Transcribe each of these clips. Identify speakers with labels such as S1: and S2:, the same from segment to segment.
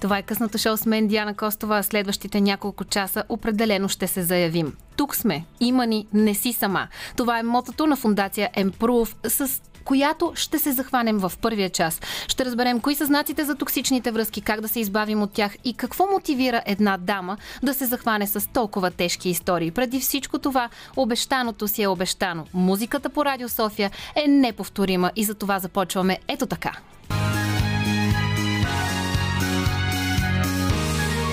S1: Това е късното шоу с мен, Диана Костова. Следващите няколко часа определено ще се заявим. Тук сме. Има ни. Не си сама. Това е мотото на фундация Improve с която ще се захванем в първия час. Ще разберем кои са знаците за токсичните връзки, как да се избавим от тях и какво мотивира една дама да се захване с толкова тежки истории. Преди всичко това, обещаното си е обещано. Музиката по Радио София е неповторима и за това започваме ето така.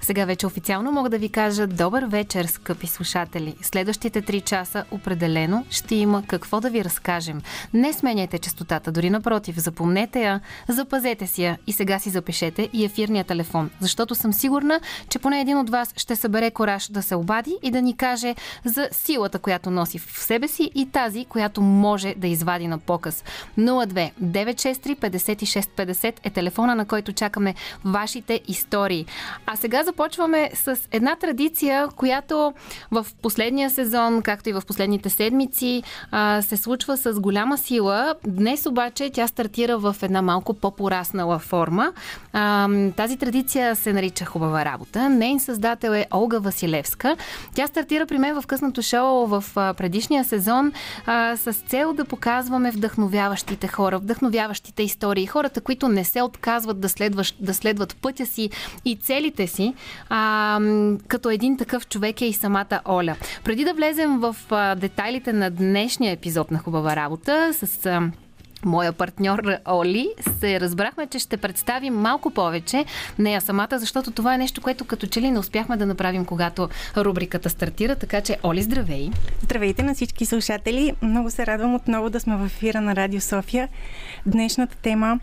S1: Сега вече официално мога да ви кажа добър вечер, скъпи слушатели. Следващите три часа определено ще има какво да ви разкажем. Не сменяйте частотата, дори напротив, запомнете я, запазете си я и сега си запишете и ефирния телефон, защото съм сигурна, че поне един от вас ще събере кораж да се обади и да ни каже за силата, която носи в себе си и тази, която може да извади на показ. 02 963 56 50 е телефона, на който чакаме вашите истории. А сега за започваме с една традиция, която в последния сезон, както и в последните седмици, се случва с голяма сила. Днес обаче тя стартира в една малко по-пораснала форма. Тази традиция се нарича Хубава работа. Нейн създател е Олга Василевска. Тя стартира при мен в късното шоу в предишния сезон с цел да показваме вдъхновяващите хора, вдъхновяващите истории, хората, които не се отказват да, следваш, да следват пътя си и целите си, а, като един такъв човек е и самата Оля. Преди да влезем в а, детайлите на днешния епизод на Хубава работа с а, моя партньор Оли, се разбрахме, че ще представим малко повече нея самата, защото това е нещо, което като че ли не успяхме да направим, когато рубриката стартира. Така че, Оли, здравей!
S2: Здравейте на всички слушатели! Много се радвам отново да сме в ефира на Радио София. Днешната тема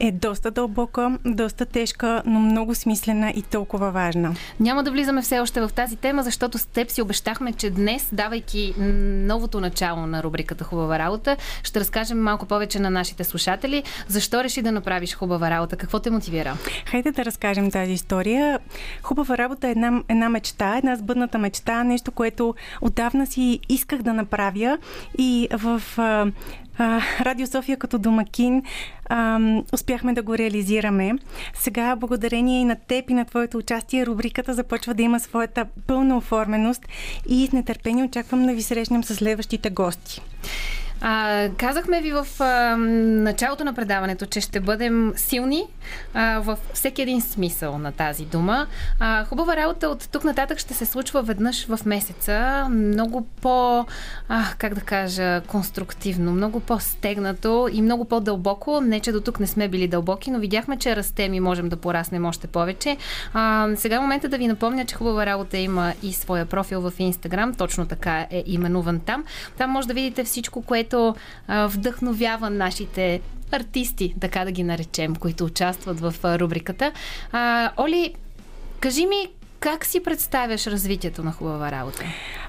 S2: е доста дълбока, доста тежка, но много смислена и толкова важна.
S1: Няма да влизаме все още в тази тема, защото с теб си обещахме, че днес, давайки новото начало на рубриката Хубава работа, ще разкажем малко повече на нашите слушатели. Защо реши да направиш хубава работа? Какво те мотивира?
S2: Хайде да разкажем тази история. Хубава работа е една, една мечта, една сбъдната мечта, нещо, което отдавна си исках да направя и в Радио София като домакин а, успяхме да го реализираме. Сега, благодарение и на теб и на твоето участие, рубриката започва да има своята пълна оформеност и с нетърпение очаквам да ви срещнем с следващите гости.
S1: А, казахме ви в а, началото на предаването, че ще бъдем силни а, във всеки един смисъл на тази дума. А, хубава работа от тук нататък ще се случва веднъж в месеца. Много по, а, как да кажа, конструктивно, много по-стегнато и много по-дълбоко. Не, че до тук не сме били дълбоки, но видяхме, че растем и можем да пораснем още повече. А, сега е момента да ви напомня, че хубава работа има и своя профил в Инстаграм. Точно така е именуван там. Там може да видите всичко, което което а, вдъхновява нашите артисти, така да ги наречем, които участват в рубриката. Оли, кажи ми как си представяш развитието на хубава работа?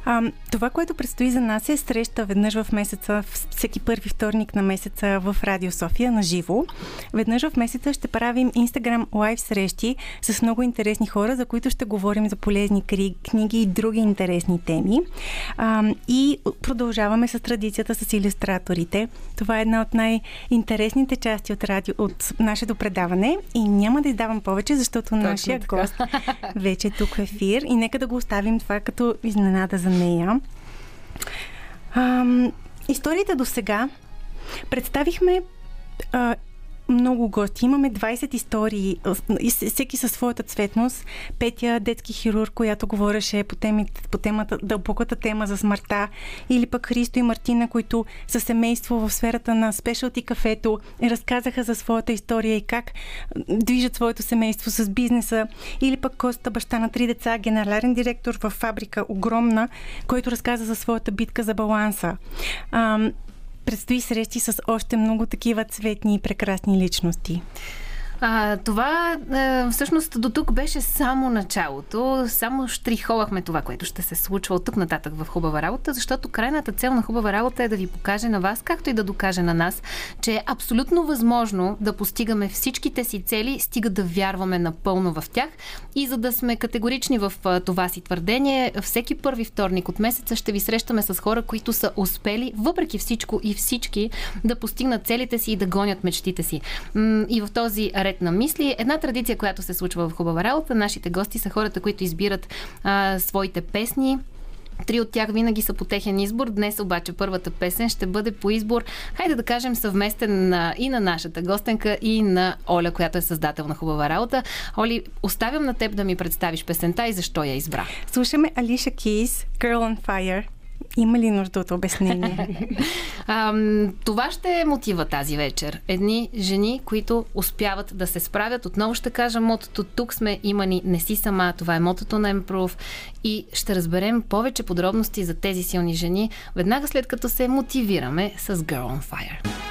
S2: А, това, което предстои за нас е среща веднъж в месеца, всеки първи вторник на месеца в Радио София на живо. Веднъж в месеца ще правим Instagram лайв срещи с много интересни хора, за които ще говорим за полезни книги и други интересни теми. А, и продължаваме с традицията с иллюстраторите. Това е една от най-интересните части от, радио, от нашето предаване и няма да издавам повече, защото Точно нашия така. гост вече е тук в ефир и нека да го оставим това като изненада за нея. Ам, историите до сега представихме а, много гости. Имаме 20 истории, всеки със своята цветност. Петя, детски хирург, която говореше по, темите, по темата, дълбоката тема за смъртта. Или пък Христо и Мартина, които са семейство в сферата на спешалти кафето, разказаха за своята история и как движат своето семейство с бизнеса. Или пък Коста, баща на три деца, генерален директор в фабрика огромна, който разказа за своята битка за баланса предстои срещи с още много такива цветни и прекрасни личности.
S1: А, това а, всъщност до тук беше само началото. Само штриховахме това, което ще се случва от тук нататък в хубава работа, защото крайната цел на хубава работа е да ви покаже на вас, както и да докаже на нас, че е абсолютно възможно да постигаме всичките си цели, стига да вярваме напълно в тях. И за да сме категорични в това си твърдение, всеки първи вторник от месеца ще ви срещаме с хора, които са успели, въпреки всичко и всички, да постигнат целите си и да гонят мечтите си. И в този ред на мисли, една традиция, която се случва в хубава работа, нашите гости са хората, които избират а, своите песни, Три от тях винаги са по техен избор. Днес обаче първата песен ще бъде по избор, хайде да кажем, съвместен на, и на нашата гостенка, и на Оля, която е създател на хубава работа. Оли, оставям на теб да ми представиш песента и защо я избра.
S2: Слушаме Алиша Кейс, Girl on Fire. Има ли нужда от обяснение?
S1: а, това ще е мотива тази вечер. Едни жени, които успяват да се справят. Отново ще кажа мотото тук сме имани не си сама. Това е мотото на Improve. И ще разберем повече подробности за тези силни жени, веднага след като се мотивираме с Girl on Fire.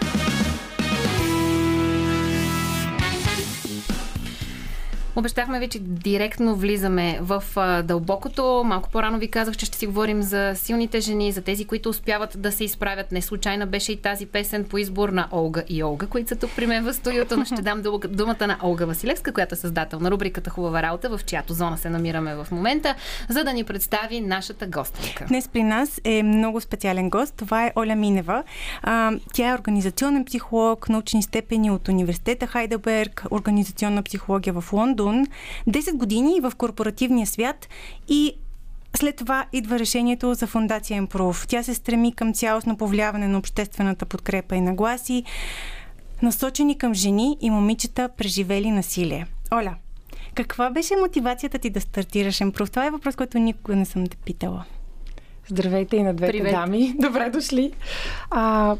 S1: Обещахме ви, че директно влизаме в а, дълбокото. Малко по-рано ви казах, че ще си говорим за силните жени, за тези, които успяват да се изправят. Не случайна беше и тази песен по избор на Олга и Олга, които са тук при мен в студиото, но ще дам думата на Олга Василевска, която е създател на рубриката Хубава работа, в чиято зона се намираме в момента, за да ни представи нашата гостка.
S2: Днес при нас е много специален гост. Това е Оля Минева. А, тя е организационен психолог, научни степени от университета Хайдеберг, организационна психология в Лондон Лондон, 10 години в корпоративния свят и след това идва решението за фундация Improve. Тя се стреми към цялостно повлияване на обществената подкрепа и нагласи, насочени към жени и момичета, преживели насилие. Оля, каква беше мотивацията ти да стартираш Improve? Това е въпрос, който никога не съм те питала.
S3: Здравейте и на двете Привет. дами. Добре дошли. А,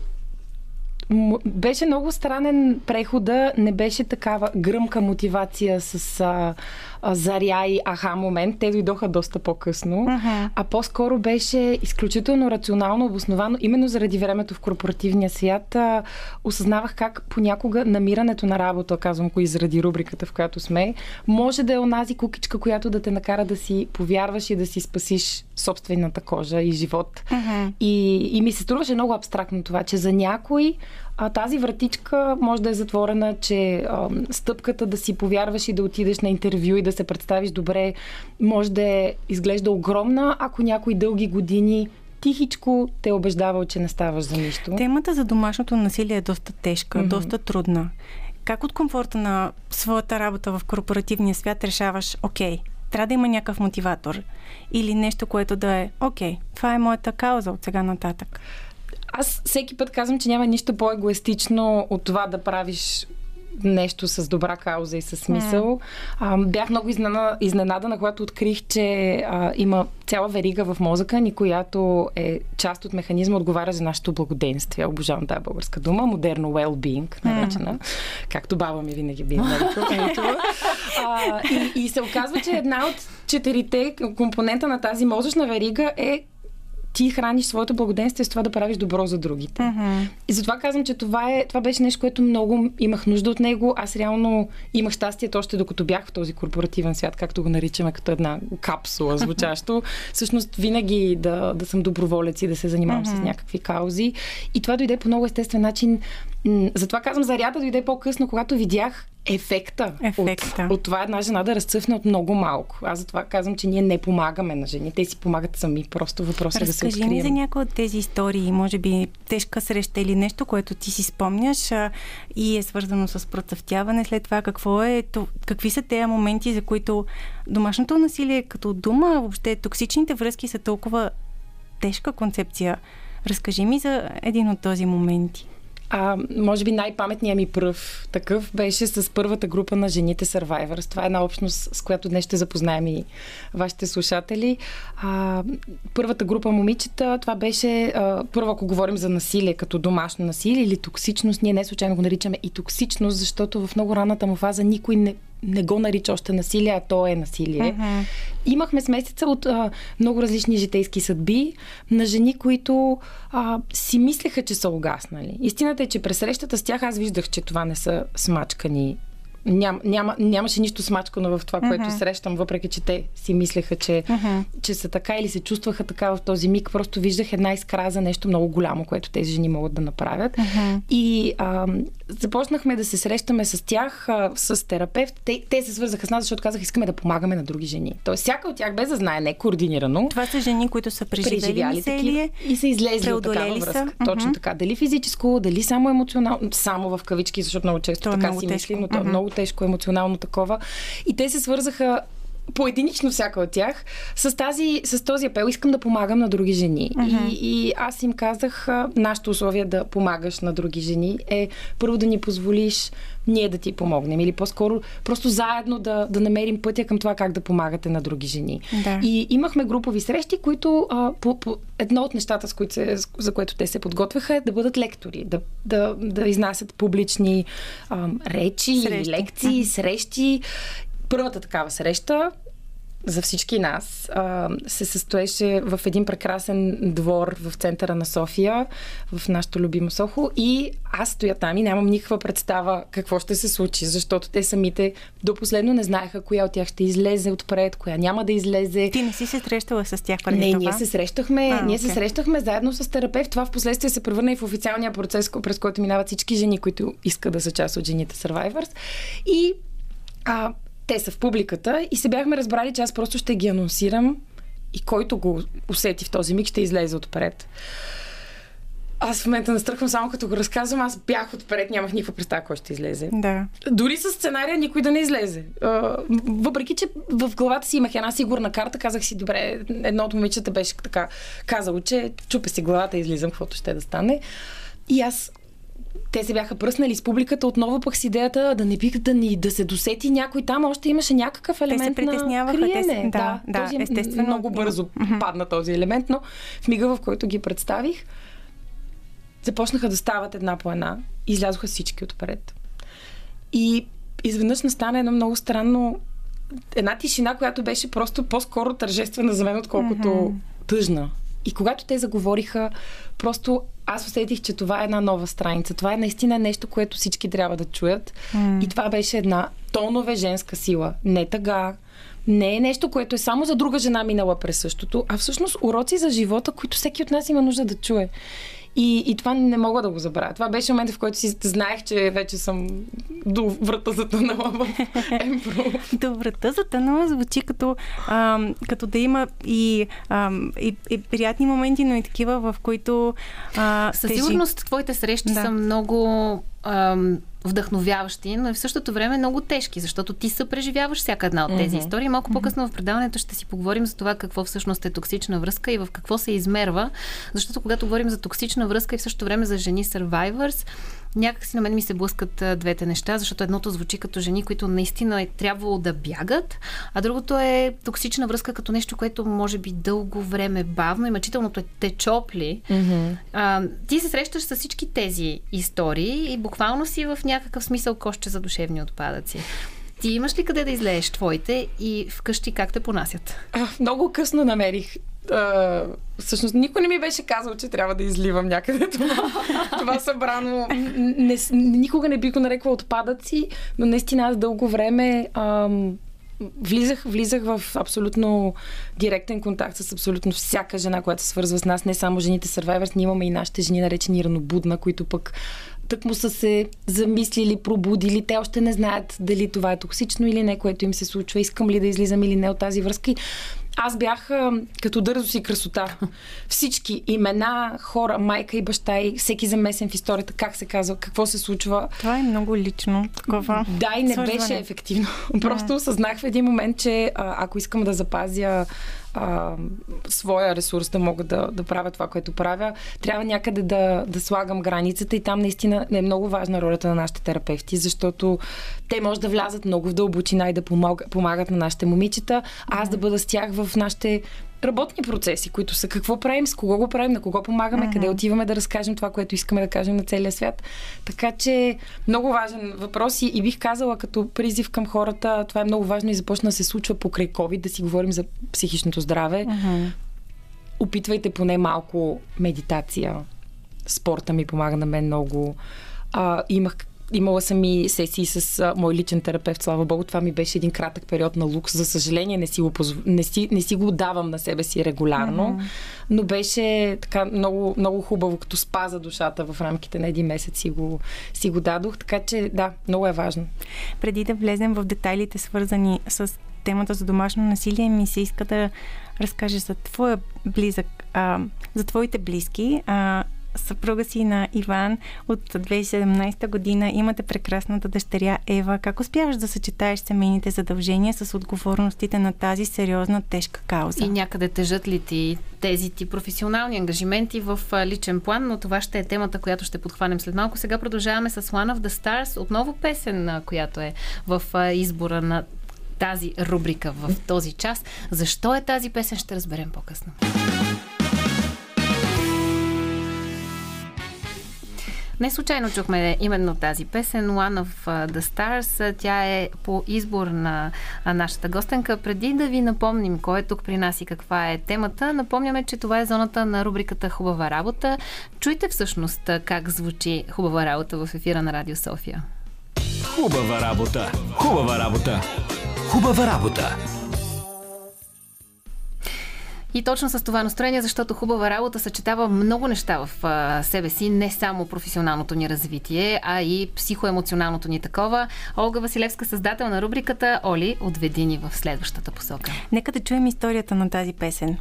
S3: беше много странен прехода, не беше такава гръмка мотивация с а, заря и аха момент. Те дойдоха доста по-късно. Uh-huh. А по-скоро беше изключително рационално обосновано. Именно заради времето в корпоративния свят а, осъзнавах как понякога намирането на работа, казвам го и заради рубриката, в която сме, може да е онази кукичка, която да те накара да си повярваш и да си спасиш собствената кожа и живот. Uh-huh. И, и ми се струваше много абстрактно това, че за някой а тази вратичка може да е затворена, че а, стъпката да си повярваш и да отидеш на интервю и да се представиш добре, може да е, изглежда огромна, ако някои дълги години тихичко те е убеждавал, че не ставаш за нищо.
S2: Темата за домашното насилие е доста тежка, mm-hmm. доста трудна. Как от комфорта на своята работа в корпоративния свят решаваш, окей, трябва да има някакъв мотиватор или нещо, което да е, окей, това е моята кауза от сега нататък?
S3: Аз всеки път казвам, че няма нищо по-егоистично от това да правиш нещо с добра кауза и с смисъл. А, бях много изненадана, изненадана, когато открих, че а, има цяла верига в мозъка ни, която е част от механизма, отговаря за нашето благоденствие. Обожавам тази българска дума. Модерно well-being, наречена. Mm. Както баба ми винаги би нарекла. и, и се оказва, че една от четирите компонента на тази мозъчна верига е ти храниш своето благоденствие с това да правиш добро за другите. Uh-huh. И затова казвам, че това, е, това беше нещо, което много имах нужда от него. Аз реално имах щастието още докато бях в този корпоративен свят, както го наричаме, като една капсула звучащо. Всъщност винаги да, да съм доброволец и да се занимавам uh-huh. с някакви каузи. И това дойде по много естествен начин. Затова казвам, заряда дойде по-късно, когато видях ефекта, ефекта. От, от това една жена да разцъфне от много малко. Аз затова казвам, че ние не помагаме на жени. Те си помагат сами. Просто въпросът е да се открием.
S2: ми за някои от тези истории, може би тежка среща или нещо, което ти си спомняш а, и е свързано с процъфтяване. След това какво е, то, какви са тези моменти, за които домашното насилие като дума, въобще токсичните връзки са толкова тежка концепция. Разкажи ми за един от този моменти.
S3: А, може би най-паметният ми пръв такъв беше с първата група на жените Survivors. Това е една общност, с която днес ще запознаем и вашите слушатели. А, първата група момичета, това беше а, първо, ако говорим за насилие, като домашно насилие или токсичност, ние не случайно го наричаме и токсичност, защото в много ранната му фаза никой не не го нарича още насилие, а то е насилие. Uh-huh. Имахме смесица от а, много различни житейски съдби на жени, които а, си мислеха, че са угаснали. Истината е, че през срещата с тях аз виждах, че това не са смачкани ням, няма, нямаше нищо смачкано в това, mm-hmm. което срещам, въпреки че те си мислеха, че, mm-hmm. че са така или се чувстваха така в този миг. Просто виждах една искра за нещо много голямо, което тези жени могат да направят. Mm-hmm. И а, започнахме да се срещаме с тях, а, с терапевт. Те, те се свързаха с нас, защото казах, искаме да помагаме на други жени. Тоест, всяка от тях без да знае, не координирано.
S2: Това са жени, които са преживели, преживяли такива
S3: и са излезли от такава връзка. Са. Точно mm-hmm. така. Дали физическо, дали само емоционално, само в кавички, защото много често то е така много си мислим, но то е много тежко емоционално такова. И те се свързаха поединично всяка от тях, с, тази, с този апел искам да помагам на други жени. Uh-huh. И, и аз им казах, нашето условие да помагаш на други жени е първо да ни позволиш ние да ти помогнем. Или по-скоро просто заедно да, да намерим пътя към това как да помагате на други жени. Да. И имахме групови срещи, които а, по, по, едно от нещата, с които се, за което те се подготвяха е да бъдат лектори, да, да, да изнасят публични а, речи, срещи. лекции, срещи. Първата такава среща за всички нас а, се състоеше в един прекрасен двор в центъра на София, в нашото любимо Сохо. И аз стоя там и нямам никаква представа какво ще се случи, защото те самите до последно не знаеха коя от тях ще излезе отпред, коя няма да излезе.
S2: Ти не си се срещала с тях преди
S3: не,
S2: това?
S3: ние се срещахме, а, ние okay. се срещахме заедно с терапевт. Това в последствие се превърна и в официалния процес, през който минават всички жени, които искат да са част от жените Survivors. И а, те са в публиката и се бяхме разбрали, че аз просто ще ги анонсирам и който го усети в този миг ще излезе отпред. Аз в момента настръхвам само като го разказвам. Аз бях отпред, нямах никаква представа кой ще излезе.
S2: Да.
S3: Дори с сценария никой да не излезе. въпреки, че в главата си имах една сигурна карта, казах си, добре, едно от момичета беше така казало, че чупе си главата излизам, каквото ще да стане. И аз те се бяха пръснали с публиката отново пък с идеята да не бих да ни да се досети някой там, още имаше някакъв елемент
S2: те се
S3: на криене.
S2: Те, да, да,
S3: този
S2: естествено.
S3: Много бързо mm-hmm. падна този елемент, но в мига, в който ги представих, започнаха да стават една по една. Излязоха всички отпред. И изведнъж настана едно много странно една тишина, която беше просто по-скоро тържествена за мен, отколкото mm-hmm. тъжна. И когато те заговориха, просто аз усетих, че това е една нова страница. Това е наистина нещо, което всички трябва да чуят. Mm. И това беше една тонове женска сила. Не тъга, не е нещо, което е само за друга жена минала през същото, а всъщност уроци за живота, които всеки от нас има нужда да чуе. И, и това не мога да го забравя. Това беше момент, в който си знаех, че вече съм до врата затънала в Емпро.
S2: до врата затънала звучи като, а, като да има и, а, и, и приятни моменти, но и такива, в които. А,
S1: Със тежи... сигурност твоите срещи да. са много. А, вдъхновяващи, но и в същото време много тежки, защото ти съпреживяваш всяка една от тези mm-hmm. истории. Малко по-късно в предаването ще си поговорим за това какво всъщност е токсична връзка и в какво се измерва, защото когато говорим за токсична връзка и в същото време за жени survivors, някак си на мен ми се блъскат двете неща, защото едното звучи като жени, които наистина е трябвало да бягат, а другото е токсична връзка като нещо, което може би дълго време бавно и мъчителното е те чопли. Mm-hmm. А, ти се срещаш с всички тези истории и буквално си в някакъв смисъл коще за душевни отпадъци. Ти имаш ли къде да излееш твоите и вкъщи как те понасят?
S3: А, много късно намерих а, всъщност никой не ми беше казал, че трябва да изливам някъде това, това събрано. Не, никога не бих го нарекла отпадъци, но наистина аз дълго време ам, влизах, влизах в абсолютно директен контакт с абсолютно всяка жена, която се свързва с нас. Не само жените Survivors, ние имаме и нашите жени, наречени ранобудна, които пък тък му са се замислили, пробудили. Те още не знаят дали това е токсично или не, което им се случва. Искам ли да излизам или не от тази връзка. И аз бях като дързост и красота. Всички имена, хора, майка и баща и всеки замесен в историята, как се казва, какво се случва.
S2: Това е много лично. Такова.
S3: Да, и не свързване. беше ефективно. Просто осъзнах в един момент, че ако искам да запазя а, своя ресурс да мога да, да правя това, което правя, трябва някъде да, да слагам границата и там наистина е много важна ролята на нашите терапевти, защото те може да влязат много в дълбочина и да помагат на нашите момичета, а аз да бъда с тях в нашите работни процеси, които са какво правим, с кого го правим, на кого помагаме, uh-huh. къде отиваме да разкажем това, което искаме да кажем на целия свят. Така че много важен въпрос и, и бих казала като призив към хората, това е много важно и започна да се случва покрай COVID, да си говорим за психичното здраве. Uh-huh. Опитвайте поне малко медитация. Спорта ми помага на мен много. А, имах имала съм и сесии с а, мой личен терапевт, слава богу. Това ми беше един кратък период на лукс. За съжаление, не си го, позв... не си, не си го давам на себе си регулярно, mm-hmm. но беше така много, много хубаво, като спаза душата в рамките на един месец си го, си го дадох. Така че, да, много е важно.
S2: Преди да влезем в детайлите, свързани с темата за домашно насилие, ми се иска да разкажеш за твоя близък, а, за твоите близки. А, съпруга си на Иван от 2017 година. Имате прекрасната дъщеря Ева. Как успяваш да съчетаеш семейните задължения с отговорностите на тази сериозна, тежка кауза?
S1: И някъде тежат ли ти тези ти професионални ангажименти в личен план, но това ще е темата, която ще подхванем след малко. Сега продължаваме с One of the Stars, отново песен, която е в избора на тази рубрика в този час. Защо е тази песен, ще разберем по-късно. Не случайно чухме именно тази песен One of the Stars. Тя е по избор на нашата гостенка. Преди да ви напомним кой е тук при нас и каква е темата, напомняме, че това е зоната на рубриката Хубава работа. Чуйте всъщност как звучи Хубава работа в ефира на Радио София.
S4: Хубава работа! Хубава работа! Хубава работа!
S1: И точно с това настроение, защото хубава работа съчетава много неща в а, себе си, не само професионалното ни развитие, а и психоемоционалното ни такова. Олга Василевска, създател на рубриката Оли, отведи ни в следващата посока.
S2: Нека да чуем историята на тази песен.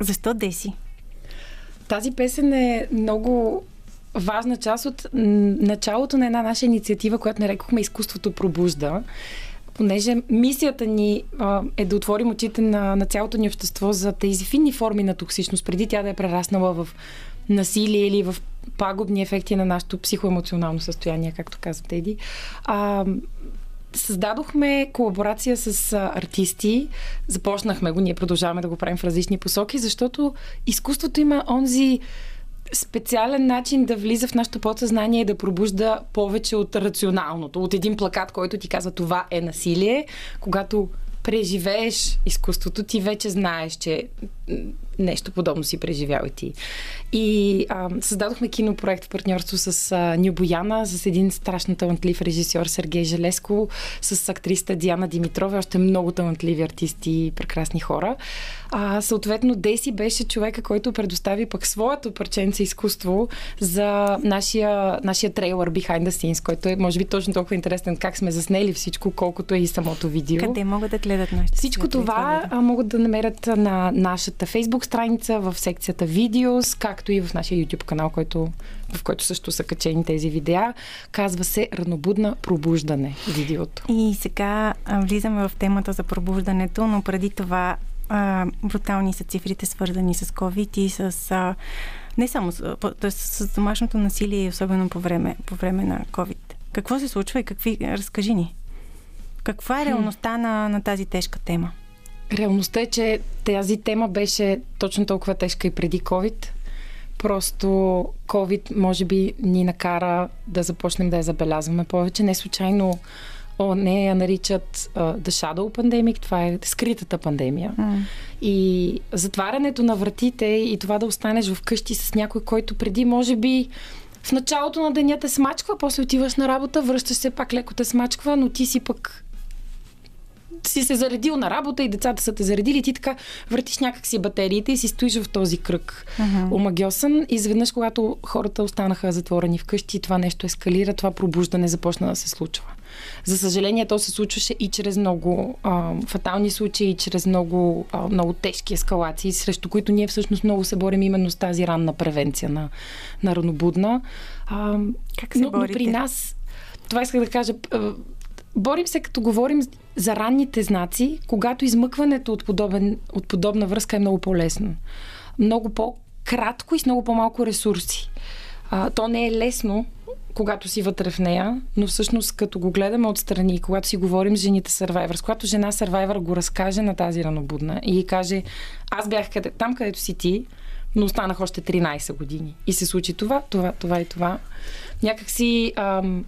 S2: Защо Деси?
S3: Тази песен е много важна част от началото на една наша инициатива, която нарекохме Изкуството пробужда понеже мисията ни а, е да отворим очите на, на цялото ни общество за тези финни форми на токсичност, преди тя да е прераснала в насилие или в пагубни ефекти на нашето психоемоционално състояние, както каза Теди. А, създадохме колаборация с а, артисти. Започнахме го, ние продължаваме да го правим в различни посоки, защото изкуството има онзи специален начин да влиза в нашето подсъзнание и да пробужда повече от рационалното. От един плакат, който ти казва това е насилие, когато преживееш изкуството, ти вече знаеш, че нещо подобно си преживял и ти. И а, създадохме кинопроект в партньорство с а, Ню Бояна, с един страшно талантлив режисьор Сергей Желеско, с актриста Диана Димитрова, още много талантливи артисти и прекрасни хора. А, съответно, Деси беше човека, който предостави пък своето парченце изкуство за нашия, нашия трейлър Behind the Scenes, който е, може би, точно толкова интересен как сме заснели всичко, колкото е и самото видео.
S2: Къде могат да гледат нашите
S3: Всичко това а, могат да намерят на нашата Facebook страница, в секцията видеос, както и в нашия YouTube канал, който, в който също са качени тези видеа. Казва се Ранобудна пробуждане видеото.
S2: И сега влизаме в темата за пробуждането, но преди това а, брутални са цифрите, свързани с COVID и с. А, не само с, т.е. с домашното насилие, особено по време, по време на COVID. Какво се случва и какви. Разкажи ни. Каква е реалността на, на тази тежка тема?
S3: Реалността е, че тази тема беше точно толкова тежка и преди COVID. Просто COVID може би ни накара да започнем да я забелязваме повече. Не случайно О, не я наричат uh, The Shadow Pandemic, това е скритата пандемия. Mm. И затварянето на вратите и това да останеш вкъщи с някой, който преди може би в началото на деня те смачква, после отиваш на работа, връщаш се, пак леко те смачква, но ти си пък си се заредил на работа и децата са те заредили, ти така въртиш някакси батериите и си стоиш в този кръг uh-huh. омагиосан. Изведнъж, когато хората останаха затворени вкъщи, това нещо ескалира, това пробуждане започна да се случва. За съжаление, то се случваше и чрез много а, фатални случаи, и чрез много, а, много тежки ескалации, срещу които ние всъщност много се борим именно с тази ранна превенция на, на ранобудна. А,
S2: как се
S3: но, но при нас, това исках да кажа, Борим се, като говорим за ранните знаци, когато измъкването от, подобен, от подобна връзка е много по-лесно. Много по-кратко и с много по-малко ресурси. А, то не е лесно, когато си вътре в нея, но всъщност като го гледаме отстрани, когато си говорим с жените Survivor, с когато жена Survivor го разкаже на тази ранобудна и каже, аз бях къде, там, където си ти, но останах още 13 години. И се случи това, това, това и това. Някакси ам,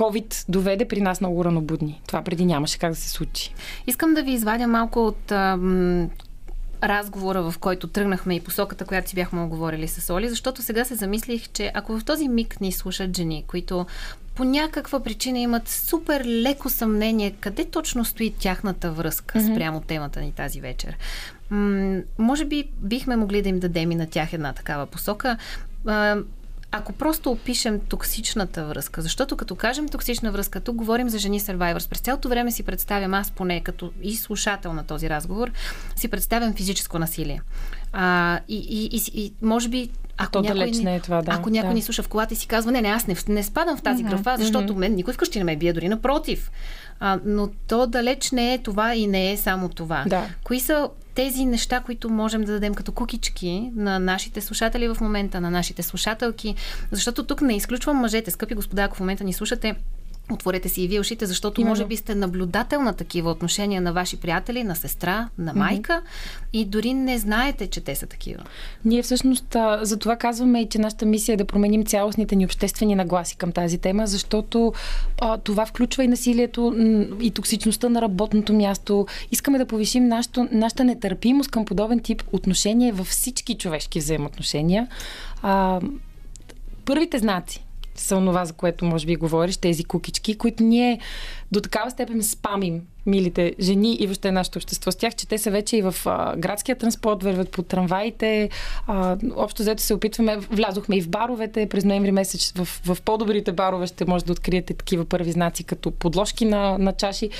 S3: COVID доведе при нас много ранобудни. Това преди нямаше как да се случи.
S1: Искам да ви извадя малко от ам, разговора, в който тръгнахме и посоката, която си бяхме оговорили с Оли, защото сега се замислих, че ако в този миг ни слушат жени, които по някаква причина имат супер леко съмнение къде точно стои тяхната връзка mm-hmm. спрямо темата ни тази вечер. М- може би бихме могли да им дадем и на тях една такава посока. Ако просто опишем токсичната връзка, защото като кажем токсична връзка, тук говорим за жени Survivors. През цялото време си представям, аз поне като и слушател на този разговор, си представям физическо насилие. А, и, и, и, и може би
S3: ако То някой, далеч не е това, да.
S1: Ако някой
S3: да.
S1: ни слуша в колата и си казва, не, не, аз не, не спадам в тази mm-hmm. графа, защото mm-hmm. мен никой вкъщи не ме бие, дори напротив. А, но то далеч не е това и не е само това.
S3: Да.
S1: Кои са тези неща, които можем да дадем като кукички на нашите слушатели в момента, на нашите слушателки? Защото тук не изключвам мъжете, скъпи господа, ако в момента ни слушате, Отворете си и вие ушите, защото Именно. може би сте наблюдател на такива отношения на ваши приятели, на сестра, на майка mm-hmm. и дори не знаете, че те са такива.
S3: Ние всъщност за това казваме и, че нашата мисия е да променим цялостните ни обществени нагласи към тази тема, защото а, това включва и насилието и токсичността на работното място. Искаме да повишим нашото, нашата нетърпимост към подобен тип отношения във всички човешки взаимоотношения. А, първите знаци са онова, за което може би говориш, тези кукички, които ние до такава степен спамим милите жени и въобще нашето общество с тях, че те са вече и в а, градския транспорт, върват по трамваите. А, общо взето се опитваме, влязохме и в баровете през ноември месец. В, в по-добрите барове ще може да откриете такива първи знаци, като подложки на, на чаши.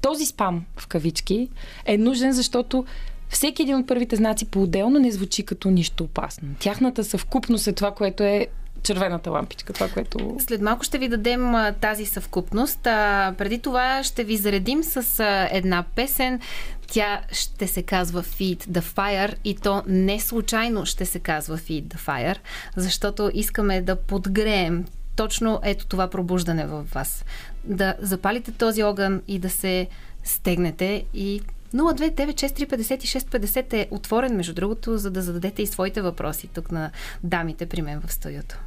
S3: Този спам, в кавички, е нужен, защото всеки един от първите знаци по-отделно не звучи като нищо опасно. Тяхната съвкупност е това, което е червената лампичка, това, което...
S1: След малко ще ви дадем а, тази съвкупност. А, преди това ще ви заредим с а, една песен. Тя ще се казва Feed the Fire и то не случайно ще се казва Feed the Fire, защото искаме да подгреем точно ето това пробуждане в вас. Да запалите този огън и да се стегнете и 029635650 е отворен, между другото, за да зададете и своите въпроси тук на дамите при мен в студиото.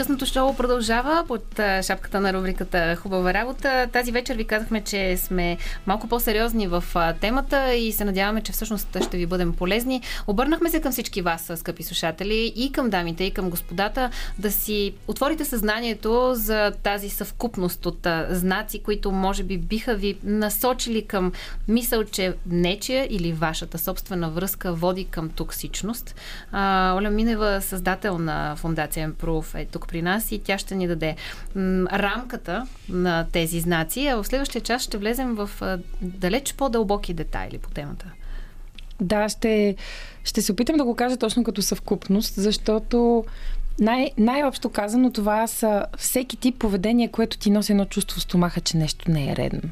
S1: Късното шоу продължава под шапката на рубриката Хубава работа. Тази вечер ви казахме, че сме малко по-сериозни в темата и се надяваме, че всъщност ще ви бъдем полезни. Обърнахме се към всички вас, скъпи слушатели, и към дамите, и към господата, да си отворите съзнанието за тази съвкупност от знаци, които може би биха ви насочили към мисъл, че нечия или вашата собствена връзка води към токсичност. А, Оля Минева, създател на Фундация Improve, е тук при нас и тя ще ни даде рамката на тези знаци, а в следващия час ще влезем в далеч по-дълбоки детайли по темата.
S3: Да, ще, ще се опитам да го кажа точно като съвкупност, защото най- най-общо казано това са всеки тип поведение, което ти носи едно чувство в стомаха, че нещо не е редно.